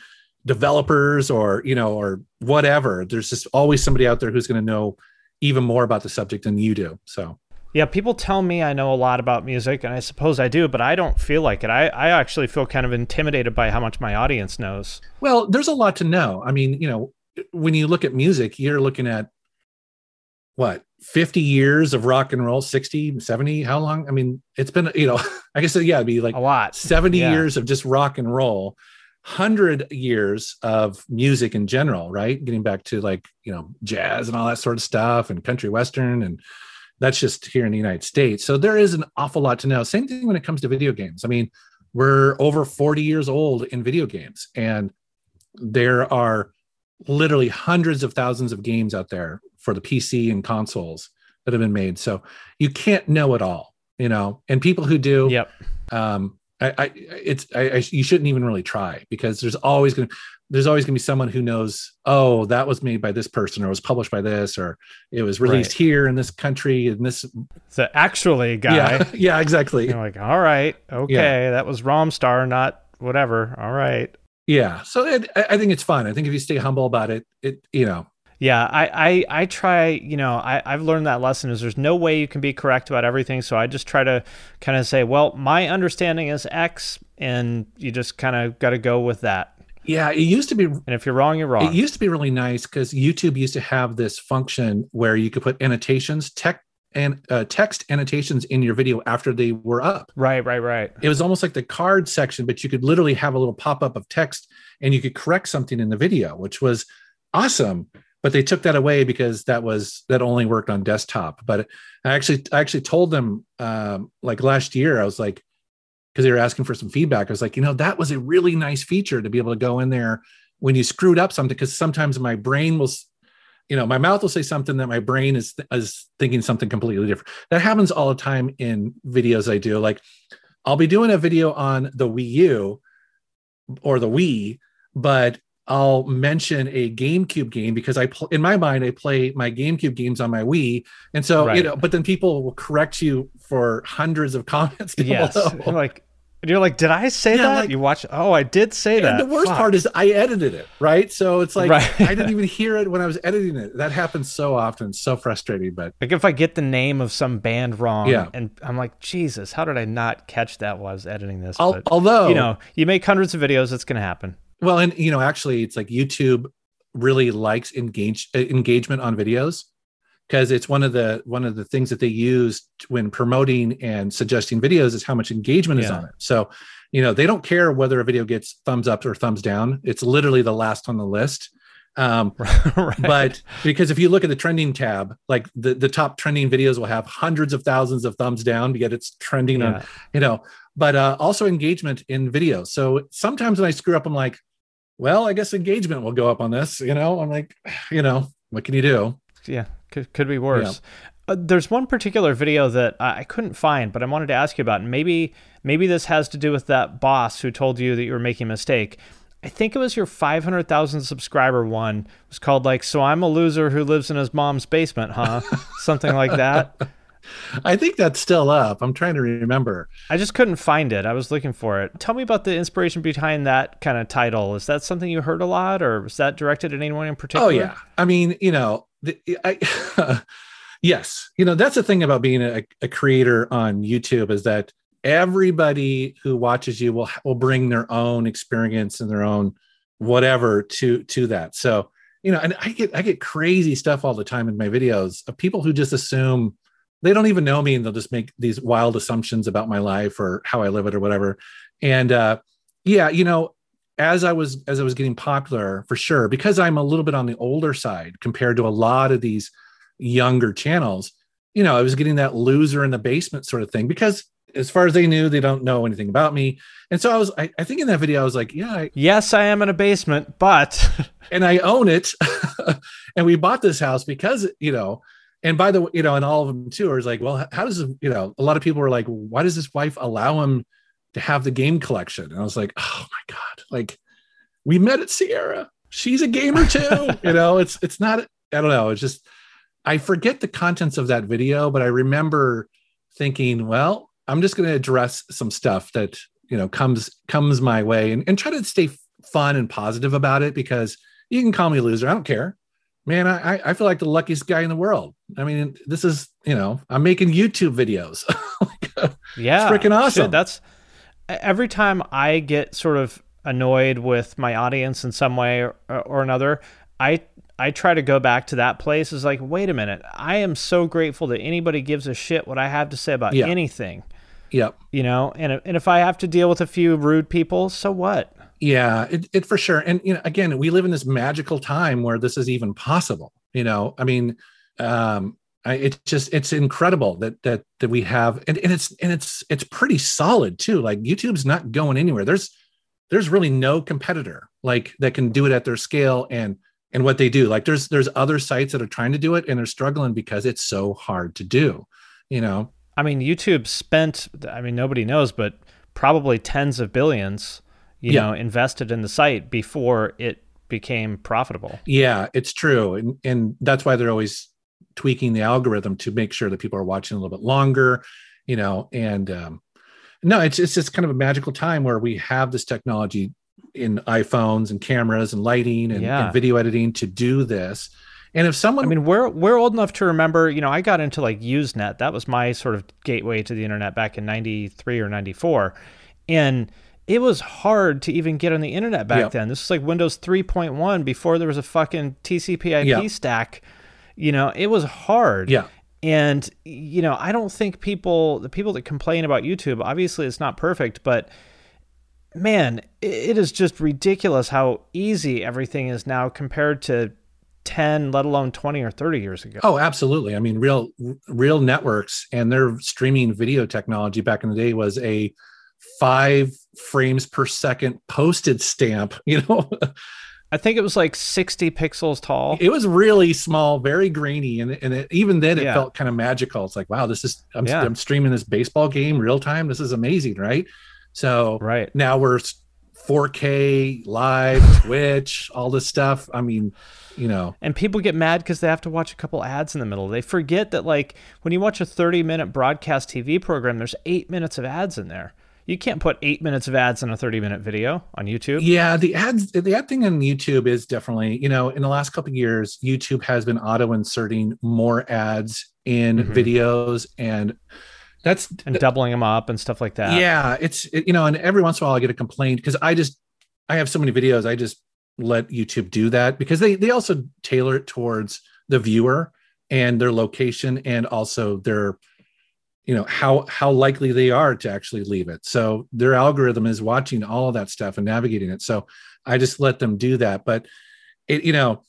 developers or you know or whatever there's just always somebody out there who's going to know even more about the subject than you do so Yeah, people tell me I know a lot about music, and I suppose I do, but I don't feel like it. I, I actually feel kind of intimidated by how much my audience knows. Well, there's a lot to know. I mean, you know, when you look at music, you're looking at what 50 years of rock and roll 60 70 how long? I mean it's been you know (laughs) i guess yeah it'd be like A lot. 70 Yeah. years of just rock and roll 100 years of music in general right? Getting back to like you know jazz and all that sort of stuff and country western and that's just here in the united states. So there is an awful lot to know. Same thing when it comes to video games. I mean we're over 40 years old in video games and there are literally hundreds of thousands of games out there for the PC and consoles that have been made. So you can't know it all, you know. And people who do, Yep. um, I, I it's I, I, you shouldn't even really try because there's always gonna there's always gonna be someone who knows. Oh, that was made by this person, or was published by this, or it was released Right. here in this country in this. So actually, guy, Yeah, (laughs) yeah, exactly. you're like, all right, okay, that was Romstar, not whatever. All right. Yeah, so it, I I think it's fun. I think if you stay humble about it, it you know, Yeah, I, I, I try, you know, I, I've learned that lesson is there's no way you can be correct about everything. So I just try to kind of say, well, my understanding is X, and you just kind of got to go with that. yeah, it used to be And if you're wrong, you're wrong. It used to be really nice because YouTube used to have this function where you could put annotations, tech and uh, text annotations in your video after they were up. right, right, right. It was almost like the card section, but you could literally have a little pop up of text and you could correct something in the video, which was awesome. But they took that away because that was that only worked on desktop. But I actually I actually told them um, like last year I was like because they were asking for some feedback. I was like, you know, that was a really nice feature to be able to go in there when you screwed up something because sometimes my brain will you know my mouth will say something that my brain is is thinking something completely different that happens all the time in videos i do like i'll be doing a video on the wii u or the wii but i'll mention a gamecube game because i pl- in my mind i play my gamecube games on my wii and so you know but then people will correct you for hundreds of (laughs) comments Yes. below. Like, you're like, did I say Yeah, that? like- you watch? Oh, I did say that. The worst Fuck. part is I edited it, right? So it's like Right. I didn't even hear it when I was editing it. That happens so often, so frustrating. But like if I get the name of some band wrong, Yeah. and I'm like, Jesus, how did I not catch that while I was editing this? But, although you know, you make hundreds of videos, it's gonna happen. Well, and you know, actually, it's like YouTube really likes engage engagement on videos because it's one of the one of the things that they use when promoting and suggesting videos is how much engagement is on it. So, you know, they don't care whether a video gets thumbs up or thumbs down. It's literally the last on the list. Um, (laughs) right. but because if you look at the trending tab like the, the top trending videos will have hundreds of thousands of thumbs down yet it's trending on you know but uh, also engagement in videos so sometimes when i screw up i'm like well i guess engagement will go up on this you know i'm like (sighs) you know what can you do yeah, could, could be worse. Uh, there's one particular video that I, I couldn't find, but I wanted to ask you about. And maybe maybe this has to do with that boss who told you that you were making a mistake. I think it was your 500,000 subscriber one. It was called like, "So I'm a loser who lives in his mom's basement," huh? (laughs) Something like that. I think that's still up i'm trying to remember I just couldn't find it. I was looking for it. Tell me about the inspiration behind that kind of title. Is that something you heard a lot, or was that directed at anyone in oh, particular? Oh yeah. I mean, you know, the, I, (laughs) yes, you know that's the thing about being a, a creator on YouTube is that everybody who watches you will will bring their own experience and their own whatever to to that. So you know, and I get I get crazy stuff all the time in my videos of people who just assume they don't even know me and they'll just make these wild assumptions about my life or how I live it or whatever. And uh, yeah, you know, as I was as I was getting popular for sure, because I'm a little bit on the older side compared to a lot of these younger channels, you know, I was getting that loser in the basement sort of thing because as far as they knew, they don't know anything about me. And so I was, I, I think in that video, I was like, yeah, I, Yes, I am in a basement, but (laughs) and I own it. (laughs) and we bought this house because, you know, and by the way, you know, and all of them too, are like, well, how does, you know, a lot of people were like, why does his wife allow him to have the game collection? And I was like, oh my God, like we met at Sierra. She's a gamer too. (laughs) you know, it's, it's not, I don't know. It's just, I forget the contents of that video, but I remember thinking, well, I'm just going to address some stuff that, you know, comes, comes my way and, and try to stay fun and positive about it because you can call me a loser. I don't care. Man, I I feel like the luckiest guy in the world. I mean, this is you know, I'm making YouTube videos. (laughs) Uh, yeah, It's freaking awesome. Shit, that's every time I get sort of annoyed with my audience in some way or, or another, I I try to go back to that place. Is like, wait a minute, I am so grateful that anybody gives a shit what I have to say about Yeah. anything. yep. You know, and and if I have to deal with a few rude people, so what? Yeah, it, it for sure. And you know, again, we live in this magical time where this is even possible. You know, I mean, um, I, it's just it's incredible that that that we have, and, and it's and it's it's pretty solid too. Like YouTube's not going anywhere. There's there's really no competitor like that can do it at their scale and and what they do. Like there's there's other sites that are trying to do it and they're struggling because it's so hard to do. You know, I mean, YouTube spent. I mean, nobody knows, but probably tens of billions. You Yeah. know, invested in the site before it became profitable. Yeah, it's true. And and that's why they're always tweaking the algorithm to make sure that people are watching a little bit longer, you know, and um no, it's it's just kind of a magical time where we have this technology in iPhones and cameras and lighting and, Yeah. and video editing to do this. And if someone I mean, we're we're old enough to remember. You know, I got into like Usenet. That was my sort of gateway to the internet back in '93 or '94, and it was hard to even get on the internet back Yeah. then. This was like Windows 3.1 before there was a fucking TCP/IP Yeah. stack. You know, it was hard. Yeah. And you know, I don't think people, the people that complain about YouTube, obviously it's not perfect, but man, it is just ridiculous how easy everything is now compared to 10, let alone 20 or 30 years ago. Oh, absolutely. I mean, real RealNetworks and their streaming video technology back in the day was a five frames per second postage stamp, (laughs) you know. I think it was like 60 pixels tall. it was really small, very grainy, and and it, even then it Yeah. felt kind of magical. It's like, wow, this is I'm, Yeah. I'm streaming this baseball game real time. This is amazing, right? So Right. now we're 4K live, Twitch, all this stuff. I mean, you know, And people get mad because they have to watch a couple ads in the middle. They forget that, like, when you watch a 30 minute broadcast TV program, there's eight minutes of ads in there. You can't put eight minutes of ads in a 30 minute video on YouTube. yeah, the ads, the ad thing on YouTube is definitely, you know, in the last couple of years, YouTube has been auto inserting more ads in Mhm. videos, and that's And doubling them up and stuff like that. yeah it's it, you know and every once in a while i get a complaint because i just i have so many videos i just let youtube do that because they they also tailor it towards the viewer and their location and also their you know how how likely they are to actually leave it so their algorithm is watching all of that stuff and navigating it so i just let them do that but it you know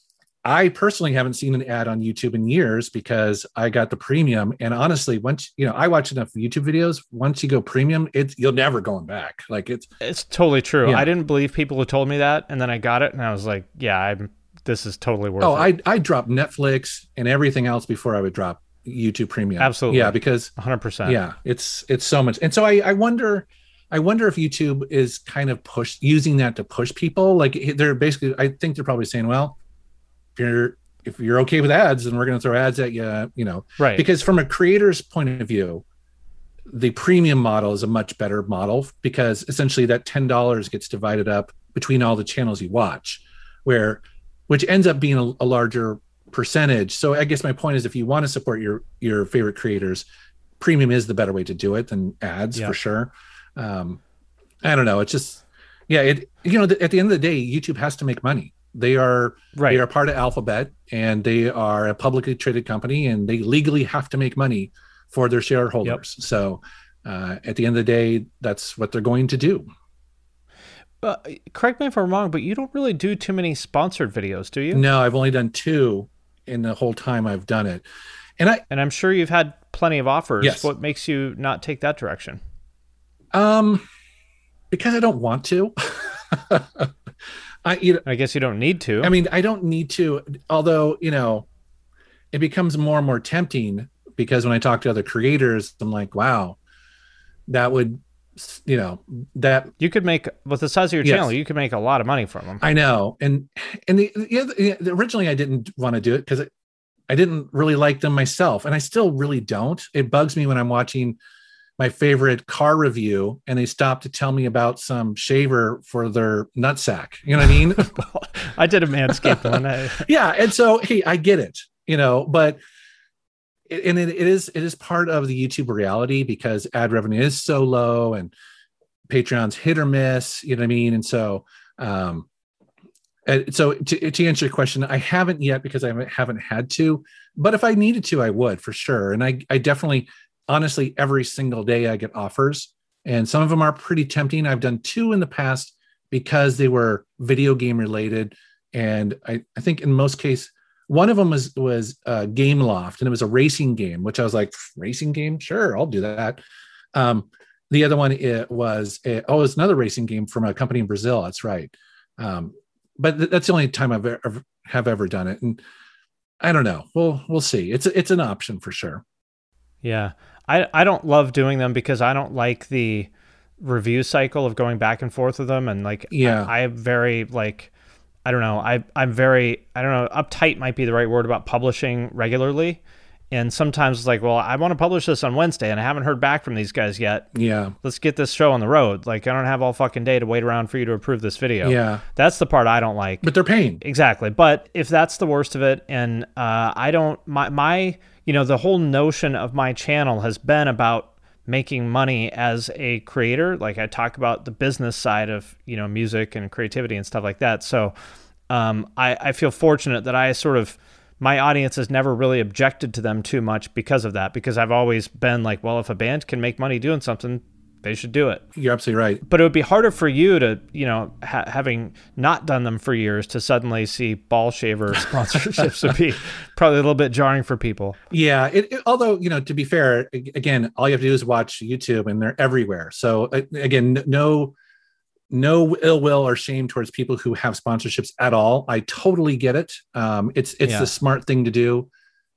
i personally haven't seen an ad on youtube in years because i got the premium and honestly once you know i watch enough youtube videos once you go premium it's you'll never going back like it's It's totally true. Yeah. I didn't believe people who told me that. And then I got it and I was like, yeah, I'm, this is totally worth oh it. i i dropped netflix and everything else before i would drop youtube premium Absolutely. yeah because 100%. yeah it's it's so much and so i i wonder i wonder if youtube is kind of push using that to push people like they're basically i think they're probably saying well if you're if you're okay with ads then we're going to throw ads at you you know Right. because from a creator's point of view the premium model is a much better model because essentially that $10 gets divided up between all the channels you watch where which ends up being a, a larger percentage. So i guess my point is if you want to support your your favorite creators premium is the better way to do it than ads Yeah. for sure. Um i don't know it's just yeah it you know th- at the end of the day youtube has to make money. They are right. they are part of alphabet and they are a publicly traded company and they legally have to make money for their shareholders. So uh, at the end of the day that's what they're going to do. But correct me if I'm wrong, but you don't really do too many sponsored videos, do you? no i've only done two in the whole time i've done it and i And I'm sure you've had plenty of offers. Yes. What makes you not take that direction? um because i don't want to (laughs) i you know I guess you don't need to. I mean, I don't need to, although, you know, it becomes more and more tempting because when I talk to other creators, I'm like, wow, that would, you know, that you could make with the size of your Yes. channel, you could make a lot of money from them. I know. And, and the, the, the originally I didn't want to do it because I didn't really like them myself. And I still really don't. It bugs me when I'm watching my favorite car review and they stop to tell me about some shaver for their nutsack. You know what I mean? (laughs) I did a manscaped one. I, (laughs) yeah. And so, hey, I get it, you know, but and it, it is it is part of the YouTube reality because ad revenue is so low and Patreon's hit or miss, you know what I mean? And so um and so to, to answer your question, I haven't yet because I haven't, haven't had to, but if I needed to, I would for sure. And I I definitely honestly every single day I get offers and some of them are pretty tempting. I've done two in the past because they were video game related. And I, I think in most case, one of them was was uh, Gameloft, and it was a racing game, which I was like, racing game, sure, I'll do that. Um, the other one it was a, oh, it's another racing game from a company in Brazil. That's right. Um, but th- that's the only time I've ever have ever done it, and I don't know. We'll we'll see. It's it's an option for sure. yeah, I I don't love doing them because I don't like the review cycle of going back and forth with them, and like Yeah. I, I'm very like I don't know. I I'm very I don't know. Uptight might be the right word about publishing regularly. And sometimes it's like, well, I want to publish this on Wednesday and I haven't heard back from these guys yet. Yeah, Let's get this show on the road. Like I don't have all fucking day to wait around for you to approve this video. yeah, That's the part I don't like. but they're paying. Exactly. But if that's the worst of it, and uh, I don't, my, my, you know, the whole notion of my channel has been about making money as a creator. Like I talk about the business side of, you know, music and creativity and stuff like that. So um, I, I feel fortunate that I sort of, my audience has never really objected to them too much because of that, because I've always been like, well, if a band can make money doing something, they should do it You're absolutely right. but it would be harder for you to, you know, ha- having not done them for years to suddenly see ball shaver (laughs) sponsorships would be probably a little bit jarring for people. Yeah. It, it- although you know, to be fair, again, all you have to do is watch YouTube, and they're everywhere. So again, no, no ill will or shame towards people who have sponsorships at all. I totally get it. Um, it's it's Yeah. the smart thing to do.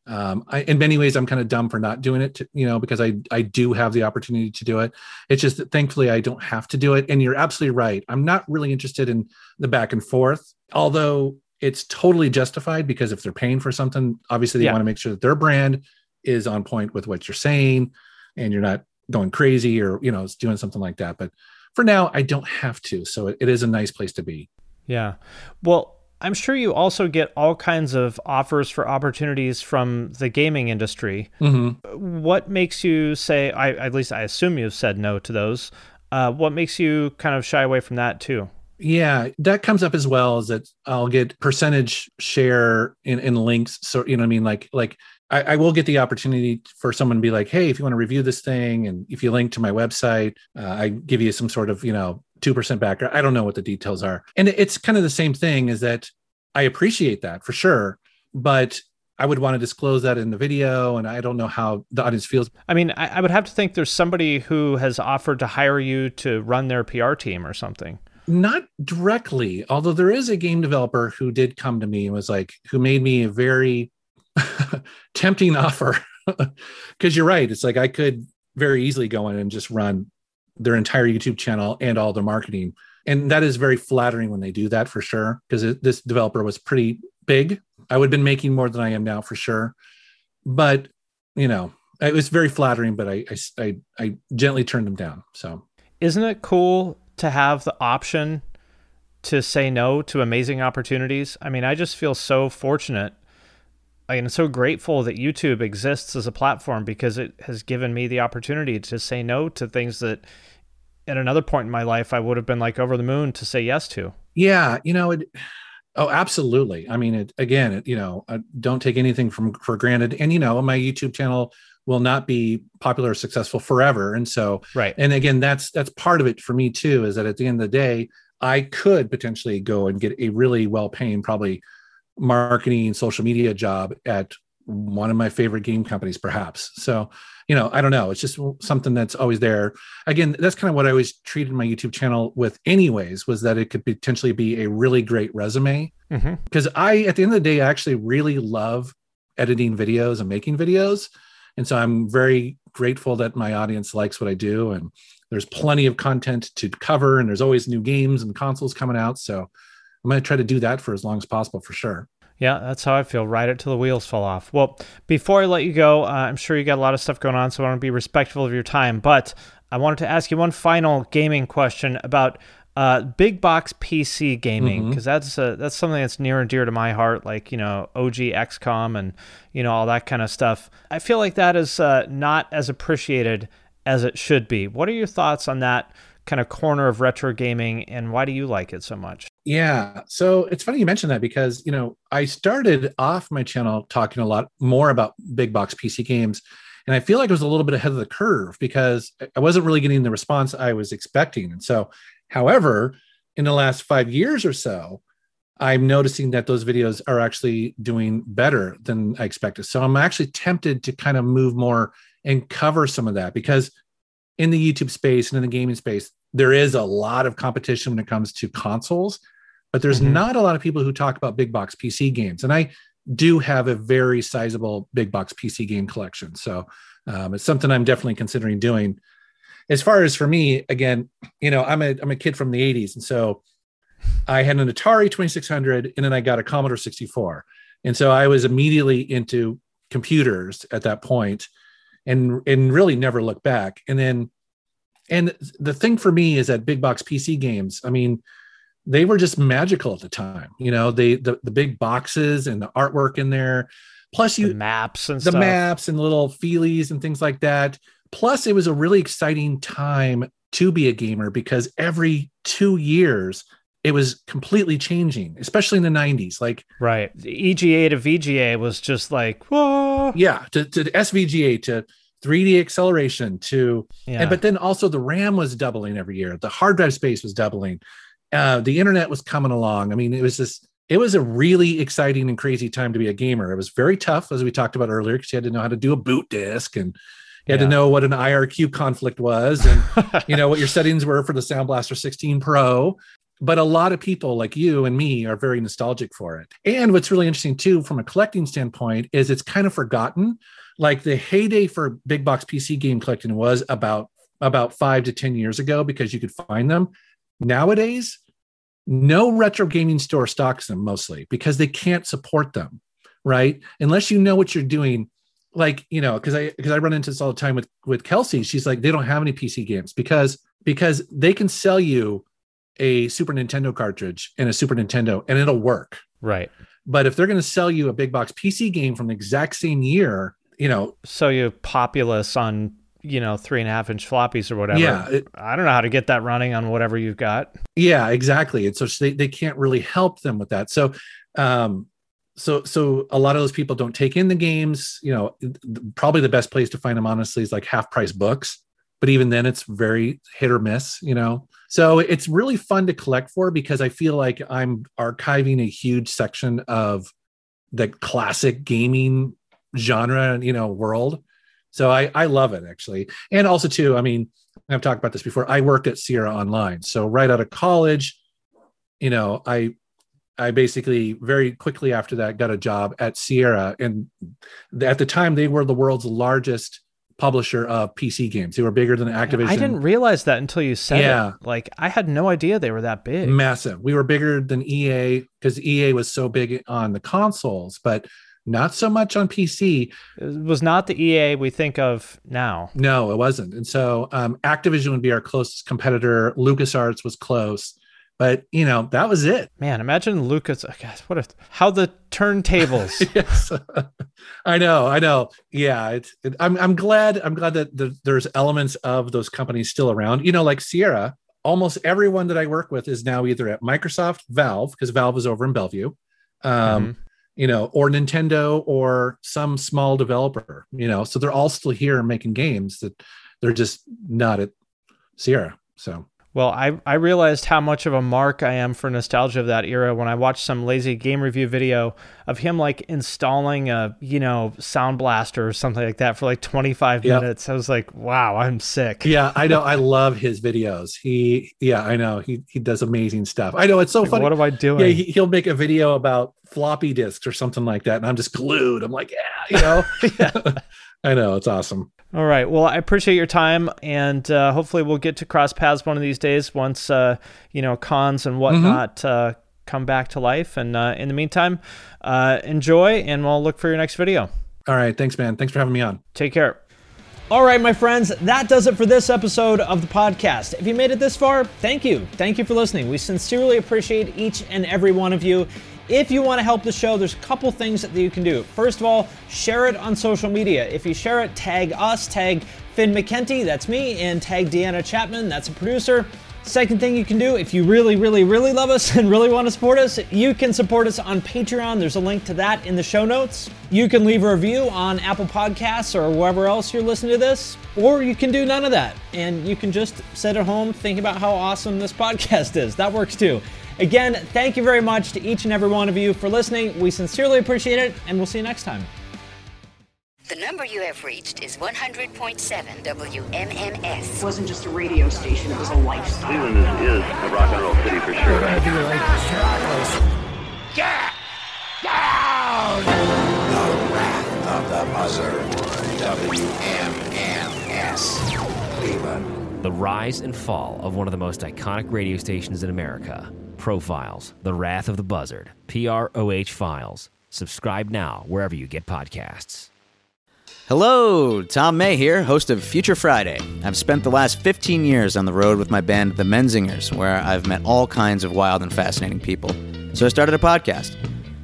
Um, I, in many ways, I'm kind of dumb for not doing it, to, you know, because I I do have the opportunity to do it. It's just that thankfully I don't have to do it. And you're absolutely right. I'm not really interested in the back and forth, although it's totally justified because if they're paying for something, obviously they Yeah. want to make sure that their brand is on point with what you're saying, and you're not going crazy or you know doing something like that. But for now, I don't have to, so it, it is a nice place to be. Yeah. Well, I'm sure you also get all kinds of offers for opportunities from the gaming industry. Mm-hmm. What makes you say, I, at least I assume you've said no to those. Uh, what makes you kind of shy away from that too? Yeah, that comes up as well. Is that I'll get percentage share in, in links. So you know, what I mean, like like I, I will get the opportunity for someone to be like, hey, if you want to review this thing, and if you link to my website, uh, I give you some sort of you know two percent back. I don't know what the details are, and it's kind of the same thing. Is that I appreciate that for sure, but I would want to disclose that in the video, and I don't know how the audience feels. I mean, I, I would have to think there's somebody who has offered to hire you to run their PR team or something. not directly although there is a game developer who did come to me and was like who made me a very (laughs) tempting (laughs) offer because you're right it's like i could very easily go in and just run their entire youtube channel and all their marketing. And that is very flattering when they do that for sure because this developer was pretty big. I would have been making more than i am now for sure. But you know it was very flattering but i i, I, I gently turned them down so. Isn't it cool to have the option to say no to amazing opportunities? I mean, I just feel so fortunate and so grateful that YouTube exists as a platform because it has given me the opportunity to say no to things that at another point in my life I would have been like over the moon to say yes to. Yeah, you know it. Oh, absolutely. I mean, it again. It, you know, I don't take anything from for granted. And you know, my YouTube channel will not be popular or successful forever. And so, Right. and again, that's that's part of it for me too. Is that at the end of the day, I could potentially go and get a really well paying, probably marketing social media job at one of my favorite game companies, perhaps. So, you know, I don't know. It's just something that's always there. Again, that's kind of what I always treated my YouTube channel with, anyways, was that it could potentially be a really great resume. Mm-hmm. Because I, at the end of the day, I actually really love editing videos and making videos. And so I'm very grateful that my audience likes what I do. And there's plenty of content to cover, and there's always new games and consoles coming out. So I'm going to try to do that for as long as possible for sure. Yeah, that's how I feel. Ride it till the wheels fall off. Well, before I let you go, uh, I'm sure you got a lot of stuff going on, so I want to be respectful of your time. But I wanted to ask you one final gaming question about uh, big box PC gaming because that's uh, that's something that's near and dear to my heart. Like you know, OG XCOM and you know all that kind of stuff. I feel like that is uh, not as appreciated as it should be. What are your thoughts on that kind of corner of retro gaming, and why do you like it so much? Yeah. So it's funny you mentioned that because, you know, I started off my channel talking a lot more about big box PC games. And I feel like I was a little bit ahead of the curve because I wasn't really getting the response I was expecting. And so, however, in the last five years or so, I'm noticing that those videos are actually doing better than I expected. So I'm actually tempted to kind of move more and cover some of that because in the YouTube space and in the gaming space, there is a lot of competition when it comes to consoles but there's mm-hmm. not a lot of people who talk about big box PC games. And I do have a very sizable big box PC game collection. So um, it's something I'm definitely considering doing. As far as for me, again, you know, I'm a I'm a kid from the 80s. And so I had an Atari 2600 and then I got a Commodore 64. And so I was immediately into computers at that point and and really never looked back. And then and the thing for me is that big box PC games, I mean, they were just magical at the time. You know, they the, the big boxes and the artwork in there. Plus you the maps and the stuff. maps and little feelies and things like that. Plus, it was a really exciting time to be a gamer because every two years it was completely changing, especially in the 90s. Like right. The EGA to VGA was just like, whoa. Yeah, to, to SVGA to 3D acceleration to Yeah. and but then also the RAM was doubling every year. The hard drive space was doubling uh, the internet was coming along. I mean, it was just it was a really exciting and crazy time to be a gamer. It was very tough, as we talked about earlier, because you had to know how to do a boot disk and you had Yeah. to know what an IRQ conflict was and you know what your settings were for the Sound Blaster 16 Pro. But a lot of people like you and me are very nostalgic for it. And what's really interesting too, from a collecting standpoint, is it's kind of forgotten. Like the heyday for big box PC game collecting was about about five to ten years ago because you could find them. Nowadays, no retro gaming store stocks them mostly because they can't support them, right? Unless you know what you're doing. Like, you know, because I because I run into this all the time with with Kelsey. She's like, they don't have any PC games because because they can sell you a Super Nintendo cartridge and a Super Nintendo and it'll work. right. But if they're going to sell you a big box PC game from the exact same year, you know, So you populace on, you know, three and a half inch floppies or whatever. Yeah, it- I don't know how to get that running on whatever you've got. yeah exactly. And so they, they can't really help them with that. So um so so a lot of those people don't take in the games you know probably the best place to find them honestly is like half price books. But even then it's very hit or miss you know? So it's really fun to collect for because i feel like i'm archiving a huge section of the classic gaming genre you know world so i i love it actually and also too i mean I've talked about this before. I worked at Sierra Online. So right out of college, you know, I I basically very quickly after that got a job at Sierra. And at the time they were the world's largest publisher of PC games. They were bigger than Activision. I didn't realize that until you said Yeah. it. Like I had no idea they were that big. massive. We were bigger than EA because EA was so big on the consoles, but not so much on PC. It was not the EA we think of now. No, it wasn't. And so um, Activision would be our closest competitor. LucasArts was close, but you know, that was it. Man, imagine Lucas. oh, what a how the turntables. (laughs) yes (laughs) i know i know yeah it's it, i'm i'm glad i'm glad that the, there's elements of those companies still around you know like sierra almost everyone that i work with is now either at microsoft valve because valve is over in bellevue um you know or nintendo or some small developer you know so they're all still here making games that they're just not at sierra so Well, I, I realized how much of a mark I am for nostalgia of that era when I watched some lazy game review video of him like installing a, you know, sound blaster or something like that for like 25 Yep. minutes. I was like, wow, I'm sick. yeah i know i (laughs) love his videos he yeah i know he he does amazing stuff i know it's so Like, funny what am I doing? Yeah, he, he'll make a video about floppy disks or something like that, and I'm just glued. I'm like, yeah, you know. (laughs) (laughs) I know it's awesome. All right. Well, I appreciate your time, and uh, hopefully we'll get to cross paths one of these days once uh, you know cons and whatnot uh, come back to life. And uh, in the meantime, uh, enjoy, and we'll look for your next video. All right. Thanks, man. Thanks for having me on. Take care. All right, my friends, that does it for this episode of the podcast. If you made it this far, thank you. Thank you for listening. We sincerely appreciate each and every one of you. If you want to help the show, there's a couple things that you can do. First of all, share it on social media. If you share it, tag us, tag Finn McKenty, that's me, and tag Deanna Chapman, that's a producer. Second thing you can do, if you really, really, really love us (laughs) and really want to support us, you can support us on Patreon. There's a link to that in the show notes. You can leave a review on Apple Podcasts or wherever else you're listening to this, or you can do none of that. And you can just sit at home, think about how awesome this (laughs) podcast is. That works too. Again, thank you very much to each and every one of you for listening. We sincerely appreciate it, and we'll see you next time. The number you have reached is 100.7 WMMS. It wasn't just a radio station, it was a lifestyle. Cleveland is, is a rock and roll city for sure. Get down! The Wrath of the Buzzard. WMMS. Cleveland. The rise and fall of one of the most iconic radio stations in America. Profiles, The Wrath of the Buzzard, PROH Files. Subscribe now wherever you get podcasts. Hello, Tom May here, host of Future Friday. I've spent the last 15 years on the road with my band, The Menzingers, where I've met all kinds of wild and fascinating people. So I started a podcast.